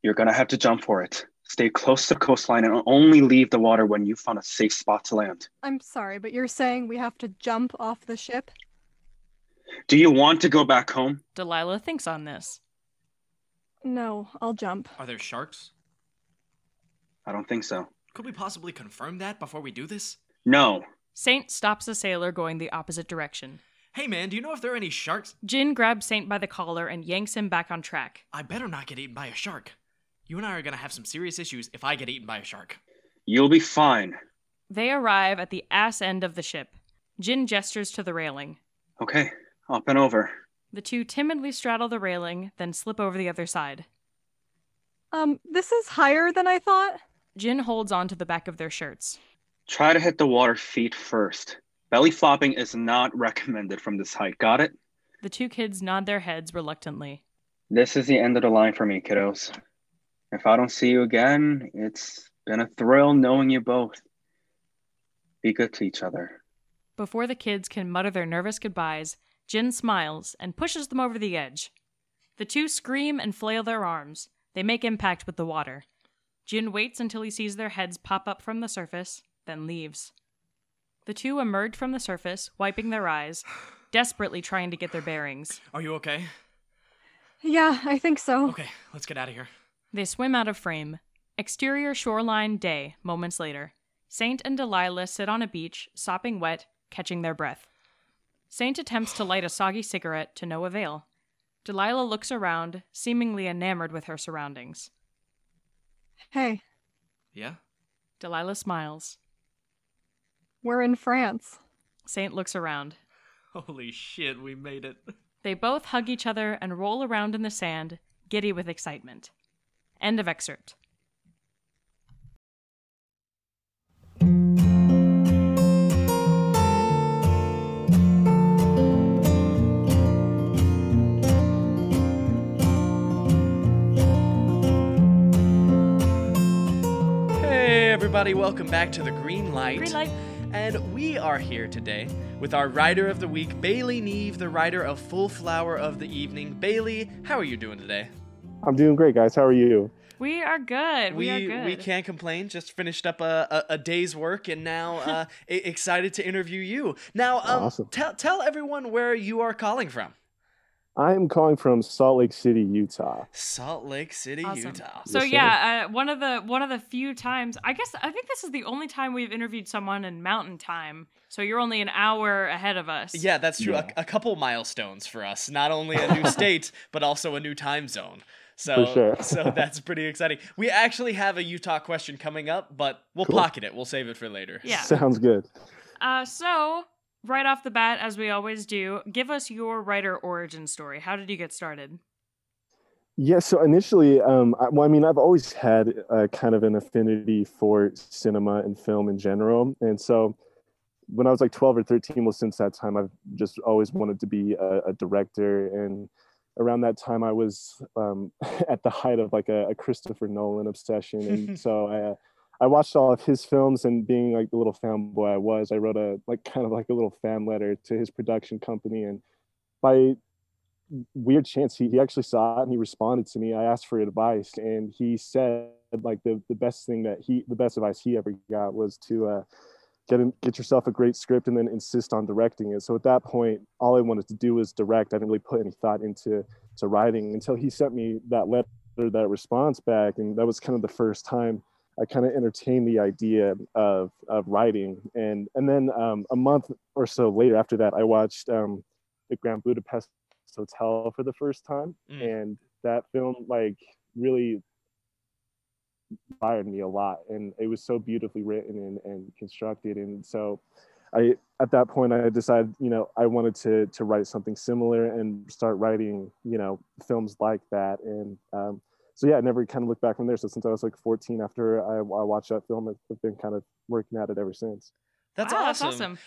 You're gonna have to jump for it. Stay close to the coastline and only leave the water when you found a safe spot to land. I'm sorry, but you're saying we have to jump off the ship? Do you want to go back home? Delilah thinks on this. No, I'll jump. Are there sharks? I don't think so. Could we possibly confirm that before we do this? No. Saint stops a sailor going the opposite direction. Hey man, do you know if there are any sharks? Jin grabs Saint by the collar and yanks him back on track. I better not get eaten by a shark. You and I are gonna have some serious issues if I get eaten by a shark. You'll be fine. They arrive at the ass end of the ship. Jin gestures to the railing. Okay, up and over. The two timidly straddle the railing, then slip over the other side. Um, this is higher than I thought. Jin holds on to the back of their shirts. Try to hit the water feet first. Belly flopping is not recommended from this height. Got it? The two kids nod their heads reluctantly. This is the end of the line for me, kiddos. If I don't see you again, it's been a thrill knowing you both. Be good to each other. Before the kids can mutter their nervous goodbyes, Jin smiles and pushes them over the edge. The two scream and flail their arms. They make impact with the water. Jin waits until he sees their heads pop up from the surface, then leaves. The two emerge from the surface, wiping their eyes, desperately trying to get their bearings. Are you okay? Yeah, I think so. Okay, let's get out of here. They swim out of frame. Exterior shoreline day, moments later. Saint and Delilah sit on a beach, sopping wet, catching their breath. Saint attempts to light a soggy cigarette to no avail. Delilah looks around, seemingly enamored with her surroundings. Hey, Yeah? Delilah smiles. we're in France. Saint looks around. Holy shit, we made it. They both hug each other and roll around in the sand, giddy with excitement. End of excerpt. Hey, everybody, welcome back to the Green Light. Green light. And we are here today with our writer of the week, Bailey Neve, the writer of Full Flower of the Evening. Bailey, how are you doing today? I'm doing great, guys. How are you? We are good. We, are good. we can't complain. Just finished up a, a, a day's work and now uh, excited to interview you. Now, um, Awesome. tell tell everyone where you are calling from. I'm calling from Salt Lake City, Utah. Salt Lake City, Awesome. Utah. So Yes, yeah, uh, one of the one of the few times I guess I think this is the only time we've interviewed someone in Mountain Time. So you're only an hour ahead of us. Yeah, that's true. Yeah. A, a couple milestones for us. Not only a new state, but also a new time zone. So, sure. so that's pretty exciting. We actually have a Utah question coming up, but we'll Cool. pocket it. We'll save it for later. Yeah. Sounds good. Uh, so right off the bat, as we always do, give us your writer origin story. How did you get started? Yeah, so initially, um, I, well, I mean, I've always had a kind of an affinity for cinema and film in general. And so when I was like 12 or 13, well, since that time, I've just always wanted to be a, a director. And around that time, I was um, at the height of like a, a Christopher Nolan obsession. And so I, uh, I watched all of his films and being like the little fanboy I was, I wrote a like kind of like a little fan letter to his production company. And by weird chance he, he actually saw it and he responded to me i asked for advice and he said like the, the best thing that he the best advice he ever got was to uh, get in, get yourself a great script and then insist on directing it. So at that point all i wanted to do was direct. I didn't really put any thought into to writing until he sent me that letter that response back. And that was kind of the first time i kind of entertained the idea of of writing. And and then um, a month or so later after that i watched um, the grand budapest hotel for the first time. Mm. and that film like really inspired me a lot and it was so beautifully written and, and constructed and so i at that point i decided you know i wanted to to write something similar and start writing you know films like that and um, so yeah i never kind of looked back from there so since i was like 14 after i, I watched that film i've I've been kind of working at it ever since That's Wow, awesome. That's awesome.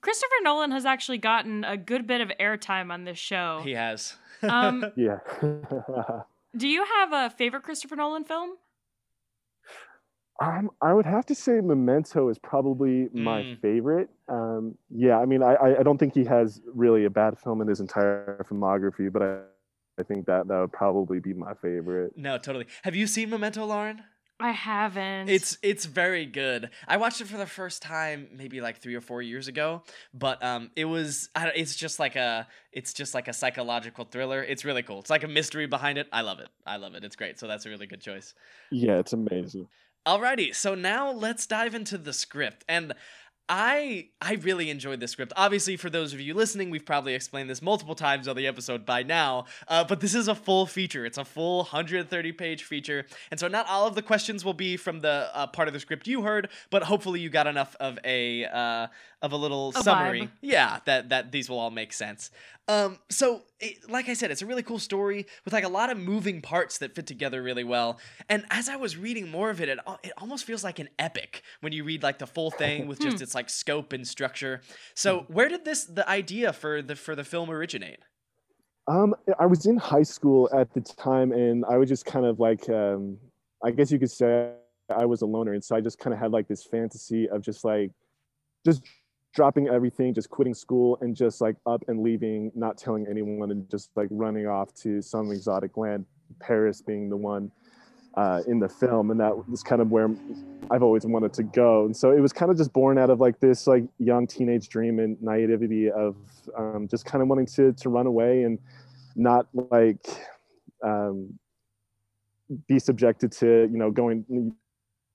Christopher Nolan has actually gotten a good bit of airtime on this show. He has. Um, yeah Do you have a favorite Christopher Nolan film? Um, I would have to say Memento is probably my Mm. favorite. Um, yeah, I mean, I, I I don't think he has really a bad film in his entire filmography, but I, I think that that would probably be my favorite. no, totally. Have you seen Memento, Lauren? I haven't. It's it's very good. I watched it for the first time maybe like three or four years ago, but um, it was I don't, it's just like a it's just like a psychological thriller. It's really cool. It's like a mystery behind it. I love it. I love it. It's great. So that's a really good choice. Yeah, it's amazing. Alrighty, so now let's dive into the script. And I I really enjoyed this script. Obviously, for those of you listening, we've probably explained this multiple times on the episode by now. Uh, but this is a full feature. It's a full 130 page feature, and so not all of the questions will be from the uh, part of the script you heard, but hopefully you got enough of a uh, of a little A summary. vibe. Yeah, that that these will all make sense. Um, so it, like I said, it's a really cool story with like a lot of moving parts that fit together really well. And as I was reading more of it, it, it almost feels like an epic when you read like the full thing with just its like scope and structure. So where did this the idea for the for the film originate? Um, I was in high school at the time, and I was just kind of like, um, I guess you could say I was a loner, and so I just kind of had like this fantasy of just like, just dropping everything, just quitting school, and just like up and leaving, not telling anyone, and just like running off to some exotic land. Paris being the one uh, in the film, and that was kind of where I've always wanted to go. And so it was kind of just born out of like this like young teenage dream and naivety of um, just kind of wanting to to run away and not like um, be subjected to you know going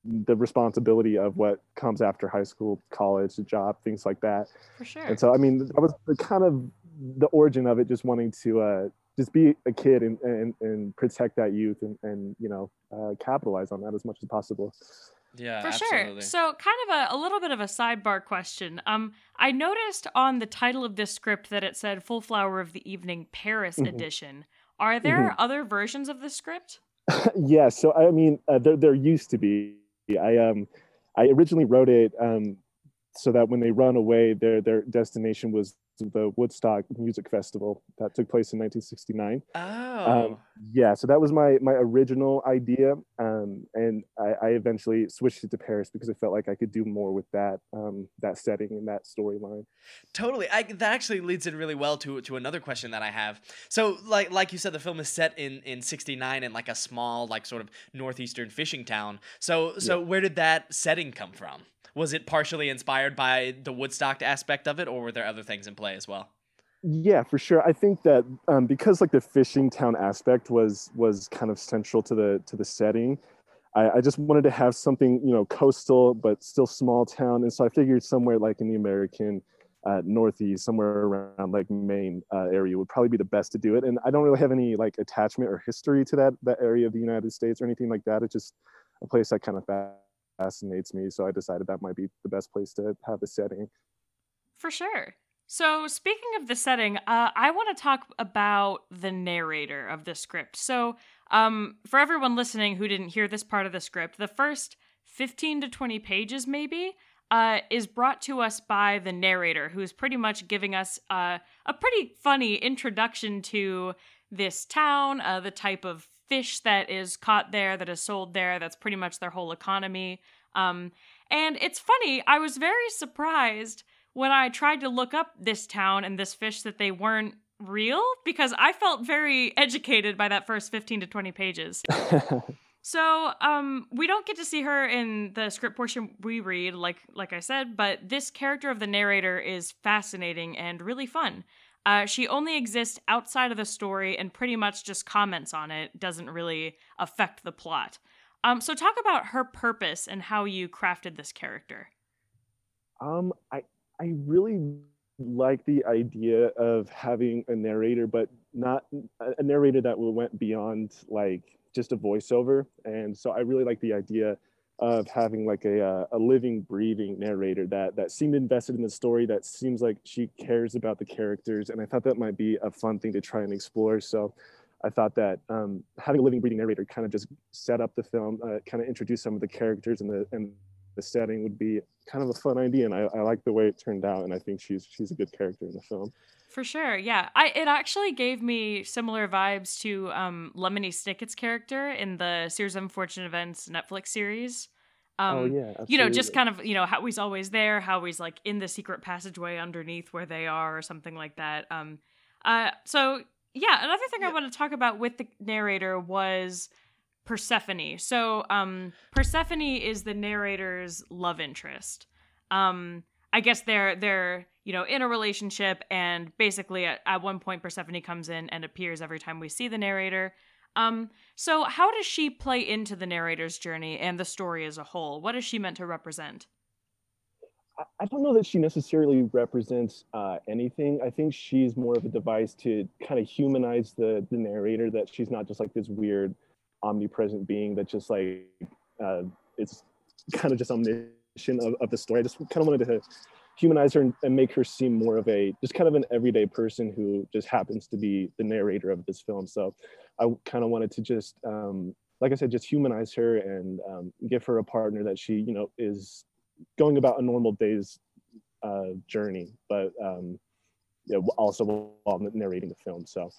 the responsibility of what comes after high school, college, a job, things like that. For sure. And so I mean that was the kind of the origin of it, just wanting to uh, just be a kid and, and and protect that youth and and you know uh, capitalize on that as much as possible. Yeah, For sure. So, kind of a, a little bit of a sidebar question. Um, I noticed on the title of this script that it said "Full Flower of the Evening Paris Mhm. Edition." Are there other versions of the script? yeah so i mean uh, there, there used to be i um i originally wrote it um so that when they run away their their destination was the woodstock music festival that took place in 1969 Oh. yeah so that was my my original idea um and i, I eventually switched it to paris because i felt like i could do more with that um that setting and that storyline Totally. I, that actually leads in really well to to another question that I have. So, like like you said, the film is set in in '69 in like a small, like sort of northeastern fishing town. So, so where did that setting come from? Was it partially inspired by the Woodstock aspect of it, or were there other things in play as well? Yeah, for sure. I think that um, because like the fishing town aspect was was kind of central to the to the setting, I, I just wanted to have something you know coastal but still small town, and so I figured somewhere like in the American uh, Northeast, somewhere around like Maine uh, area would probably be the best to do it. And I don't really have any like attachment or history to that that area of the United States or anything like that. It's just a place that kind of fascinates me, so I decided that might be the best place to have the setting. For sure. So, speaking of the setting, uh, I want to talk about the narrator of the script. So, um, for everyone listening who didn't hear this part of the script, the first 15 to 20 pages, maybe, uh, is brought to us by the narrator, who's pretty much giving us uh, a pretty funny introduction to this town, uh, the type of fish that is caught there, that is sold there. That's pretty much their whole economy. Um, and it's funny, I was very surprised when I tried to look up this town and this fish that they weren't real because I felt very educated by that first 15 to 20 pages. So, um, we don't get to see her in the script portion we read, like like I said, but this character of the narrator is fascinating and really fun. Uh, she only exists outside of the story and pretty much just comments on it, doesn't really affect the plot. Um, so talk about her purpose and how you crafted this character. Um, I I really like the idea of having a narrator, but not a narrator that went beyond like just a voiceover. And so I really like the idea of having like a uh, a living, breathing narrator that that seemed invested in the story. That seems like she cares about the characters, and I thought that might be a fun thing to try and explore. So. I thought that um, having a living, breathing narrator kind of just set up the film, uh, kind of introduce some of the characters and the and the setting would be kind of a fun idea and I, I like the way it turned out and I think she's she's a good character in the film. For sure, yeah. I it actually gave me similar vibes to um, Lemony Snicket's character in the Series of Unfortunate Events Netflix series. Um, oh yeah, you know, just kind of, you know, how he's always there, how he's like in the secret passageway underneath where they are or something like that. Um, uh, so yeah, another thing I want to talk about with the narrator was Persephone. So, um, Persephone is the narrator's love interest. Um, I guess they're they're you know in a relationship, and basically at, at one point Persephone comes in and appears every time we see the narrator. Um, so how does she play into the narrator's journey and the story as a whole? What is she meant to represent? I- don't know that she necessarily represents uh, anything. I think she's more of a device to kind of humanize the the narrator. That she's not just like this weird, omnipresent being that just like uh, it's kind of just omniscient of, of the story. I just kind of wanted to humanize her and, and make her seem more of a just kind of an everyday person who just happens to be the narrator of this film. So I kind of wanted to just um, like I said, just humanize her and um, give her a partner that she, you know, is going about a normal day's uh, journey, but um, yeah, also while narrating the film. So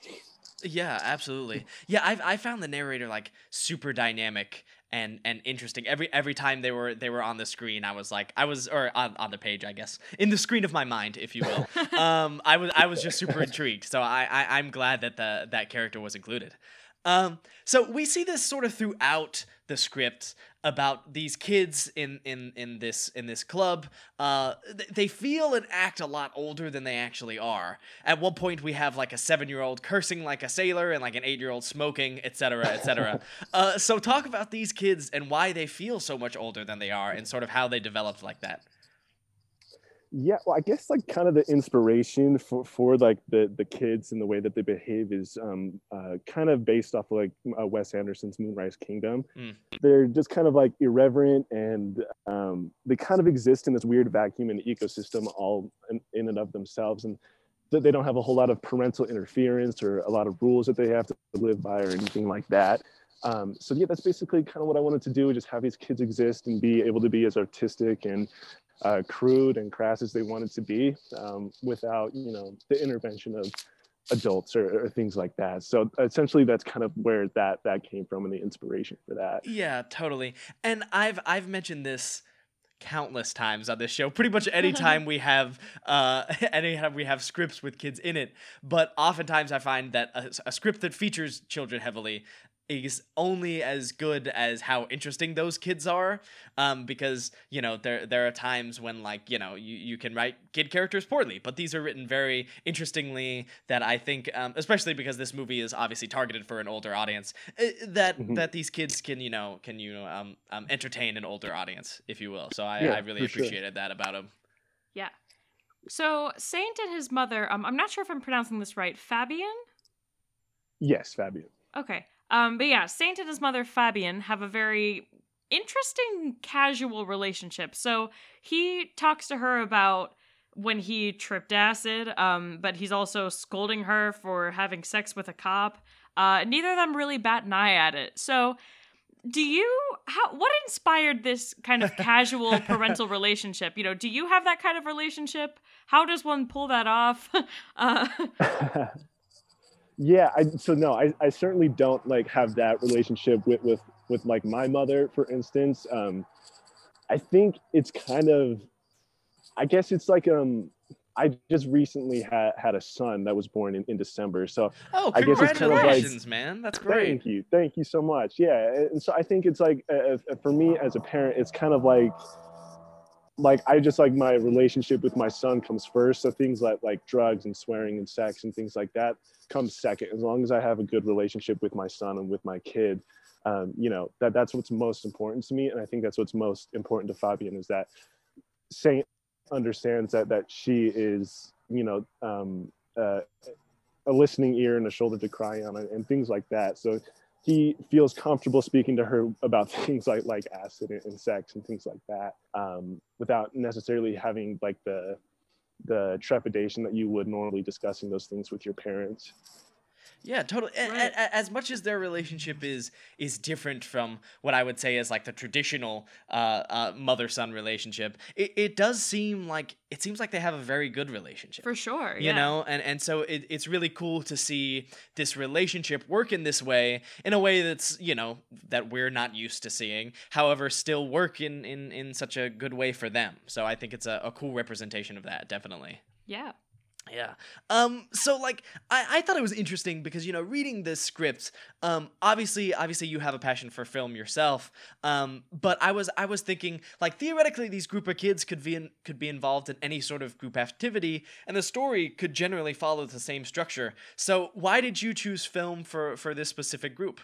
Yeah, absolutely. Yeah, I I found the narrator like super dynamic and and interesting. Every every time they were they were on the screen, I was like I was or on, on the page, I guess. In the screen of my mind, if you will. um I was I was just super intrigued. So I, I I'm glad that the that character was included. Um so we see this sort of throughout the script about these kids in in in this in this club. Uh th- they feel and act a lot older than they actually are. At one point we have like a seven year old cursing like a sailor and like an eight year old smoking etc etc uh so talk about these kids and why they feel so much older than they are and sort of how they developed like that yeah, well, I guess like kind of the inspiration for for like the the kids and the way that they behave is um uh, kind of based off of like uh, Wes Anderson's Moonrise Kingdom. Mm. They're just kind of like irreverent and um, they kind of exist in this weird vacuum in the ecosystem all in, in and of themselves and th- they don't have a whole lot of parental interference or a lot of rules that they have to live by or anything like that. Um, so yeah, that's basically kind of what I wanted to do, just have these kids exist and be able to be as artistic and uh, crude and crass as they wanted to be um, without, you know, the intervention of adults or, or, things like that. So essentially that's kind of where that that came from and the inspiration for that. Yeah, totally. And I've I've mentioned this countless times on this show. Pretty much anytime we have uh anytime we have scripts with kids in it, but oftentimes I find that a, a script that features children heavily is only as good as how interesting those kids are um, because you know there there are times when like you know you, you can write kid characters poorly but these are written very interestingly that i think um, especially because this movie is obviously targeted for an older audience uh, that Mhm. that these kids can you know can you um, um, entertain an older audience if you will so i, Yeah, I really for sure. appreciated that about him Yeah. So Saint and his mother, um, I'm not sure if I'm pronouncing this right. Fabian? Yes, Fabian. Okay. Um, but yeah, Saint and his mother Fabian have a very interesting casual relationship. So he talks to her about when he tripped acid, um, but he's also scolding her for having sex with a cop. Uh, neither of them really bat an eye at it. So do you how what inspired this kind of casual parental relationship you know do you have that kind of relationship how does one pull that off uh yeah I, so no I, I certainly don't like have that relationship with with with like my mother for instance. Um i think it's kind of i guess it's like um i just recently had had a son that was born in, in december so oh I guess it's kind of like- congratulations man. That's great. Thank you, thank you so much. Yeah, and so I think it's like uh, uh, for me as a parent, it's kind of like like I just like my relationship with my son comes first. So things like like drugs and swearing and sex and things like that comes second. As long as I have a good relationship with my son and with my kid, um, you know that that's what's most important to me, and I think that's what's most important to Fabian is that Saint understands that that she is you know um, uh, a listening ear and a shoulder to cry on and, and things like that. So he feels comfortable speaking to her about things like like acid and, sex and things like that um, without necessarily having like the the trepidation that you would normally discussing those things with your parents. Yeah, totally. A- a- a- as much as their relationship is is different from what I would say is like the traditional uh, uh, mother son relationship, it, it does seem like it seems like they have a very good relationship. for sure You yeah. know, and and so it, it's really cool to see this relationship work in this way, in a way that's you know that we're not used to seeing. However, still work in in in such a good way for them. So I think it's a, a cool representation of that, definitely. yeah Yeah. Um. So like, I, I thought it was interesting because you know, reading this script. Um. Obviously, obviously, you have a passion for film yourself. Um. But I was I was thinking like theoretically, these group of kids could be in, could be involved in any sort of group activity, and the story could generally follow the same structure. So why did you choose film for for this specific group?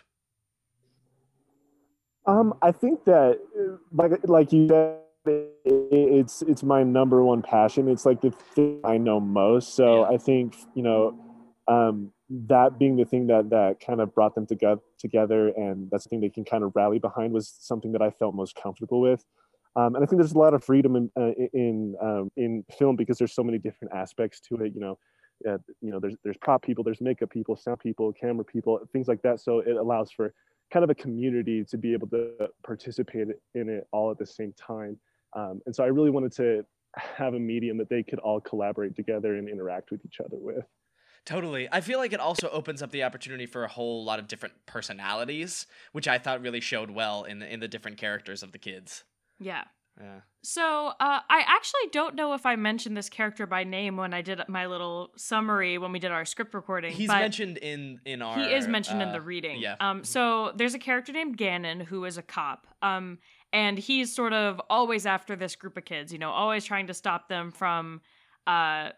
Um, I think that like like you said, it's it's my number one passion. It's like the thing I know most. So Yeah. I think you know um, that being the thing that that kind of brought them together together, and that's the thing they can kind of rally behind was something that I felt most comfortable with. Um, and I think there's a lot of freedom in uh, in um, in film because there's so many different aspects to it. You know, uh, you know, there's there's prop people, there's makeup people, sound people, camera people, things like that. So it allows for kind of a community to be able to participate in it all at the same time. Um, and so I really wanted to have a medium that they could all collaborate together and interact with each other with. Totally. I feel like it also opens up the opportunity for a whole lot of different personalities, which I thought really showed well in the in the different characters of the kids. Yeah. Yeah. So, uh, I actually don't know if I mentioned this character by name when I did my little summary when we did our script recording. He's but mentioned in in our he is mentioned in uh, the reading. Yeah. Um. So there's a character named Gannon who is a cop. Um. And he's sort of always after this group of kids. You know, always trying to stop them from, uh,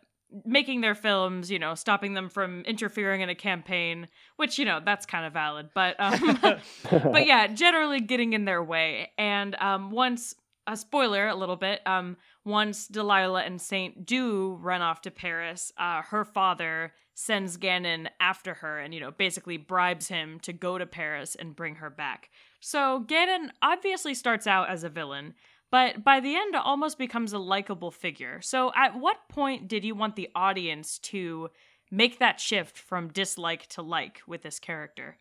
making their films. You know, stopping them from interfering in a campaign. Which you know that's kind of valid. But um. but yeah, generally getting in their way. And um, once a spoiler, a little bit. Um, once Delilah and Saint do run off to Paris, uh, her father sends Gannon after her, and you know basically bribes him to go to Paris and bring her back. So Gannon obviously starts out as a villain. But by the end, almost becomes a likable figure. So, at what point did you want the audience to make that shift from dislike to like with this character?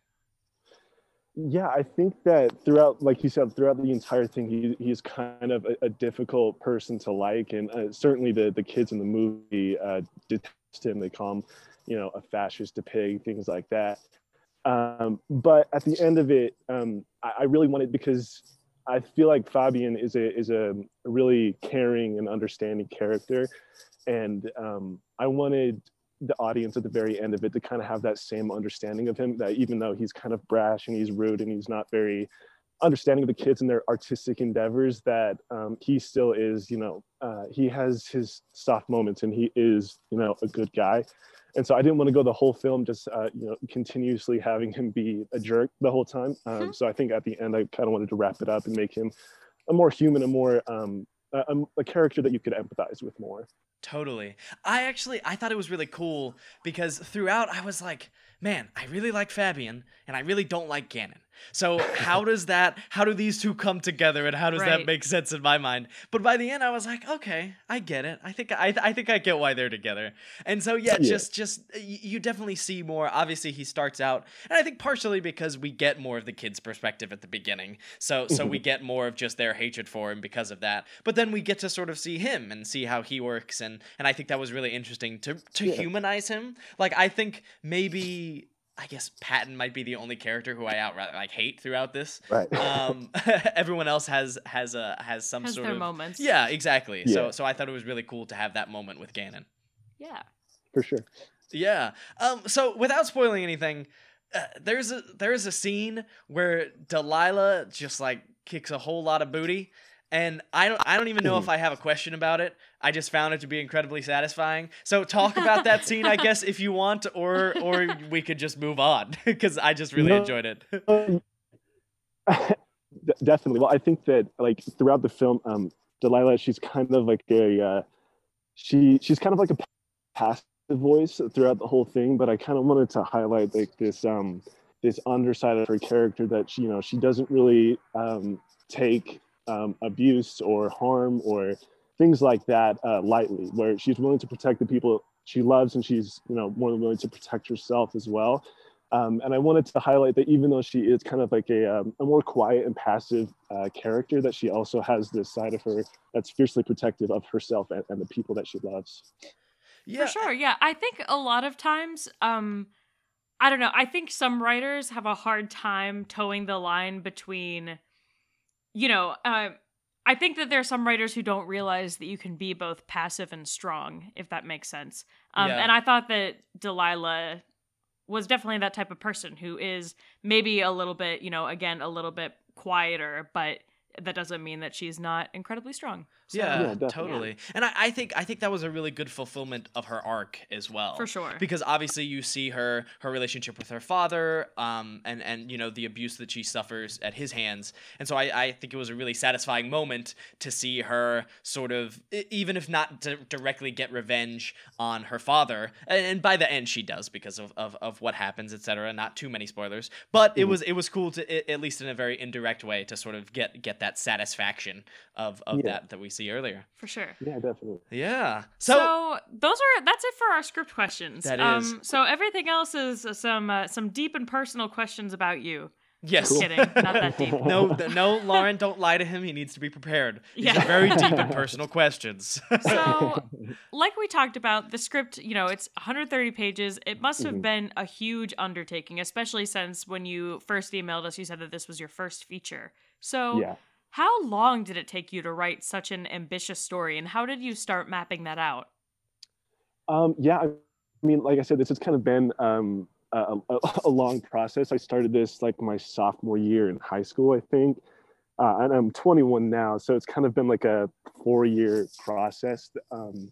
Yeah, I think that throughout, like you said, throughout the entire thing, he he's kind of a, a difficult person to like, and uh, certainly the the kids in the movie uh, detest him. They call him, you know, a fascist, a pig, things like that. Um, but at the end of it, um, I, I really wanted because I feel like Fabian is a is a really caring and understanding character, and um, I wanted the audience at the very end of it to kind of have that same understanding of him that even though he's kind of brash and he's rude and he's not very understanding of the kids and their artistic endeavors that um, he still is you know uh, he has his soft moments and he is you know a good guy and so i didn't want to go the whole film just uh, you know continuously having him be a jerk the whole time um, Mhm. so i think at the end i kind of wanted to wrap it up and make him a more human a more um, a, a- a character that you could empathize with more Totally. I actually I thought it was really cool because throughout I was like, man, I really like Fabian and I really don't like Gannon. So how does that how do these two come together and how does that make sense in my mind? But by the end I was like, okay, I get it. I think I I think I get why they're together. And so yeah, Yeah. just just you definitely see more. Obviously he starts out and I think partially because we get more of the kid's perspective at the beginning. So so we mm-hmm. get more of just their hatred for him because of that. But then we get to sort of see him and see how he works and and I think that was really interesting to to Yeah. humanize him. Like I think maybe I guess Patton might be the only character who I outright like hate throughout this. right Um everyone else has has a has some Has sort their of moments. Yeah, exactly. So so I thought it was really cool to have that moment with Gannon. Yeah. for sure Yeah. Um. So without spoiling anything, uh, there's a there's a scene where Delilah just like kicks a whole lot of booty, and I don't I don't even know if I have a question about it. I just found it to be incredibly satisfying. So talk about that scene, I guess, if you want, or or we could just move on because I just really No. enjoyed it. Definitely. Well, I think that like throughout the film, um, Delilah, she's kind of like a, uh, she she's kind of like a passive voice throughout the whole thing. But I kind of wanted to highlight like this um this underside of her character that she you know she doesn't really um, take um, abuse or harm or things like that uh, lightly. Where she's willing to protect the people she loves, and she's you know more than willing to protect herself as well. Um, and I wanted to highlight that even though she is kind of like a, um, a more quiet and passive uh, character, that she also has this side of her that's fiercely protective of herself and, and the people that she loves. Yeah. For sure. Yeah. I think a lot of times, um, I don't know. I think some writers have a hard time towing the line between, you know, uh, I think that there are some writers who don't realize that you can be both passive and strong, if that makes sense. Um, Yeah. And I thought that Delilah was definitely that type of person who is maybe a little bit, you know, again, a little bit quieter, but that doesn't mean that she's not incredibly strong. So, yeah, Yeah, totally. And I, I think I think that was a really good fulfillment of her arc as well. For sure. Because obviously you see her her relationship with her father, um, and and you know the abuse that she suffers at his hands. And so I, I think it was a really satisfying moment to see her sort of even if not di- directly get revenge on her father. And, and by the end she does because of of, of what happens, etc. Not too many spoilers, but it Mhm. was it was cool to at least in a very indirect way to sort of get get that satisfaction of of Yeah. that that we see earlier. for sure. Yeah, definitely. Yeah. So, So, those are that's it for our script questions. That um, is. So everything else is some uh, some deep and personal questions about you. yes. Just kidding, not that deep. No, th- no, Lauren, don't lie to him. He needs to be prepared. These Yeah. are very deep and personal questions. So, like we talked about, the script, you know, it's 130 pages. It must have Mhm. been a huge undertaking, especially since when you first emailed us, you said that this was your first feature. So, Yeah. How long did it take you to write such an ambitious story, and how did you start mapping that out? Um, yeah, I mean, like I said, this has kind of been um, a, a, a long process. I started this like my sophomore year in high school, I think, uh, and I'm 21 now, so it's kind of been like a four-year process. Um,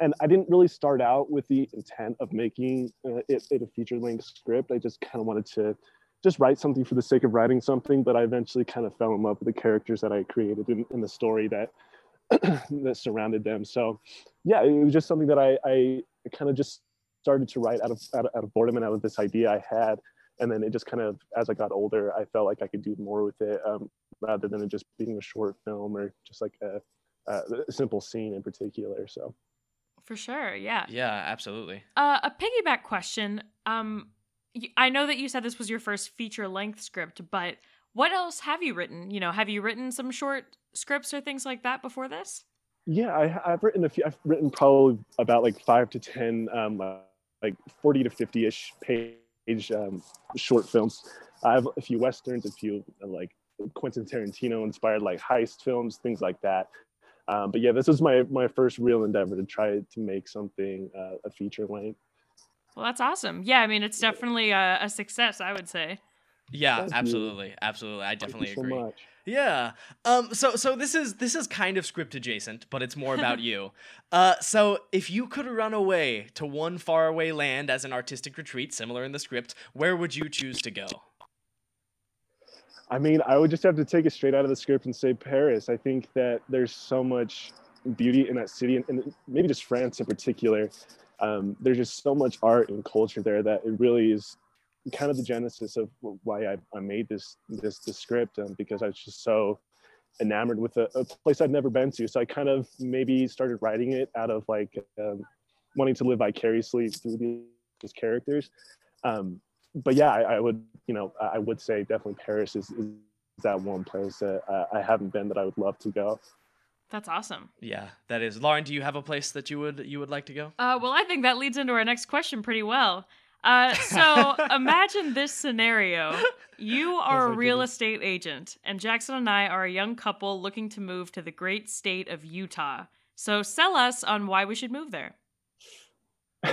and I didn't really start out with the intent of making uh, it, it a feature-length script. I just kind of wanted to just write something for the sake of writing something. But I eventually kind of fell in love with the characters that I created in, in the story that that surrounded them. So yeah, it was just something that I, I kind of just started to write out of, out of out of boredom and out of this idea I had, and then it just kind of as I got older, I felt like I could do more with it um, rather than it just being a short film or just like a, a simple scene in particular. So For sure, yeah. yeah, absolutely. Uh, a piggyback question. Um, y- I know that you said this was your first feature length script, but what else have you written? You know, have you written some short scripts or things like that before this? yeah, I, I've written a few. I've written probably about like five to ten, um, like forty to fifty-ish page um, short films. I have a few westerns, a few uh, like Quentin Tarantino inspired like heist films, things like that. Um, but yeah, this was my my first real endeavor to try to make something uh, a feature length. Well, that's awesome. Yeah, I mean, it's definitely a, a success, I would say. Yeah, Thank you. absolutely, absolutely. I Thank definitely you so agree. much. Yeah. Um. So so this is this is kind of script adjacent, but it's more about you. Uh. So if you could run away to one faraway land as an artistic retreat, similar in the script, where would you choose to go? I mean, I would just have to take it straight out of the script and say Paris. I think that there's so much beauty in that city, and, and maybe just France in particular. Um, there's just so much art and culture there that it really is kind of the genesis of why I, I made this this this script um, because I was just so enamored with a, a place I'd never been to. So I kind of maybe started writing it out of like um, wanting to live vicariously through these characters. Um, but yeah, I, I would, you know, I I would say definitely Paris is, is that one place that uh, I haven't been that I would love to go. That's awesome. Yeah, that is. Lauren, do you have a place that you would you would like to go? Uh, well, I think that leads into our next question pretty well. Uh, so imagine this scenario. You are Oh a real goodness. estate agent, and Jackson and I are a young couple looking to move to the great state of Utah. So sell us on why we should move there.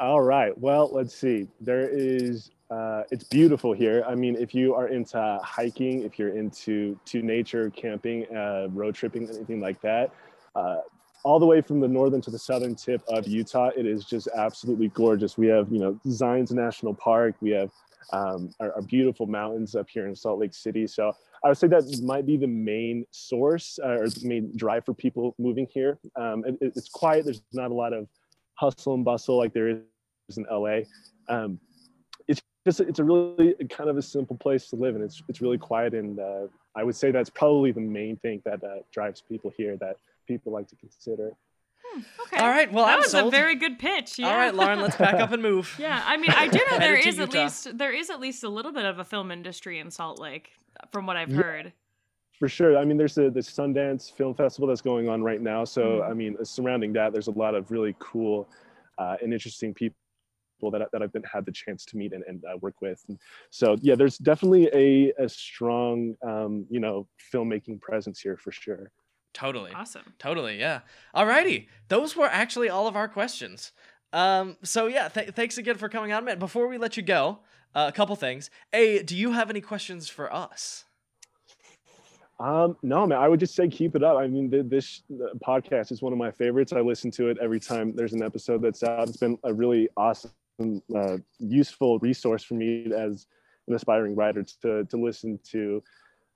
All right. Well, let's see. There is. Uh, it's beautiful here. I mean, if you are into hiking, if you're into to nature, camping, uh, road tripping, anything like that, uh, all the way from the northern to the southern tip of Utah, it is just absolutely gorgeous. We have, you know, Zion's National Park. We have um, our, our beautiful mountains up here in Salt Lake City. So I would say that might be the main source uh, or the main drive for people moving here. Um, it, it's quiet. There's not a lot of hustle and bustle like there is in LA. Um, just it's a really kind of a simple place to live, and it's it's really quiet. And uh, I would say that's probably the main thing that uh, drives people here that people like to consider. Okay. All right. Well, that I'm was sold. a very good pitch. Yeah. All right, Lauren, let's back up and move. Yeah, I mean, I do know there Headed to is at Utah. least there is at least a little bit of a film industry in Salt Lake, from what I've Yeah. heard. For sure. I mean, there's the, the Sundance Film Festival that's going on right now. So, Mhm. I mean, surrounding that, there's a lot of really cool uh, and interesting people that, I- that I've been had the chance to meet and, and uh, work with. And so, yeah, there's definitely a, a strong, um, you know, filmmaking presence here for sure. Totally. Awesome. Totally, yeah. Alrighty, those were actually all of our questions. Um, so yeah, th- thanks again for coming on, man. Before we let you go, uh, a couple things. A, do you have any questions for us? Um, no, man, I would just say keep it up. I mean, th- this uh, podcast is one of my favorites. I listen to it every time there's an episode that's out. It's been a really awesome, uh, useful resource for me as an aspiring writer to to listen to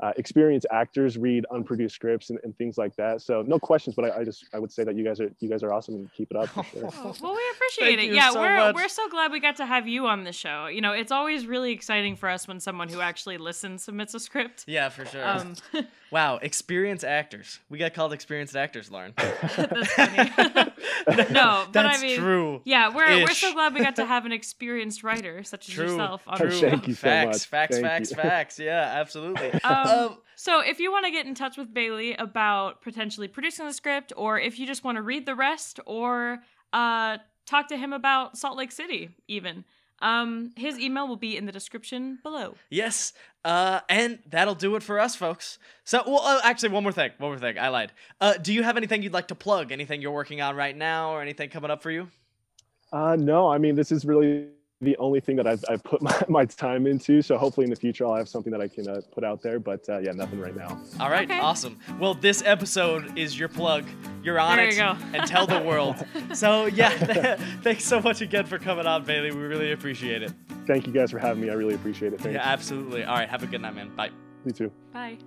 uh, experienced actors read unproduced scripts and, and things like that. So no questions, but I, I, just I would say that you guys are you guys are awesome and keep it up. Sure. Oh, well, we appreciate Thank it. Yeah, so we're much. we're so glad we got to have you on the show. You know, it's always really exciting for us when someone who actually listens submits a script. Yeah, for sure. Um, wow, experienced actors. We got called experienced actors, Lauren. that's funny. no, but That's I mean, true. yeah, we're we're so glad we got to have an experienced writer such as True. yourself on True. the show. Thank you so facts, much. facts, Thank facts, you. facts. Yeah, absolutely. Um, Um, so if you want to get in touch with Bailey about potentially producing the script, or if you just want to read the rest, or uh, talk to him about Salt Lake City, even, um, his email will be in the description below. Yes, uh, and that'll do it for us, folks. So, well, uh, actually, one more thing. One more thing. I lied. Uh, do you have anything you'd like to plug? Anything you're working on right now, or anything coming up for you? Uh, no, I mean, this is really the only thing that I've, I've put my, my time into. So hopefully in the future I'll have something that I can uh, put out there. But uh, yeah, nothing right now. All right, Okay. awesome. Well, this episode is your plug. You're on There it you go. and tell the world. so yeah, thanks so much again for coming on, Bailey. We really appreciate it. Thank you guys for having me. I really appreciate it. Thanks. Yeah, absolutely. All right, have a good night, man. Bye. You too. Bye.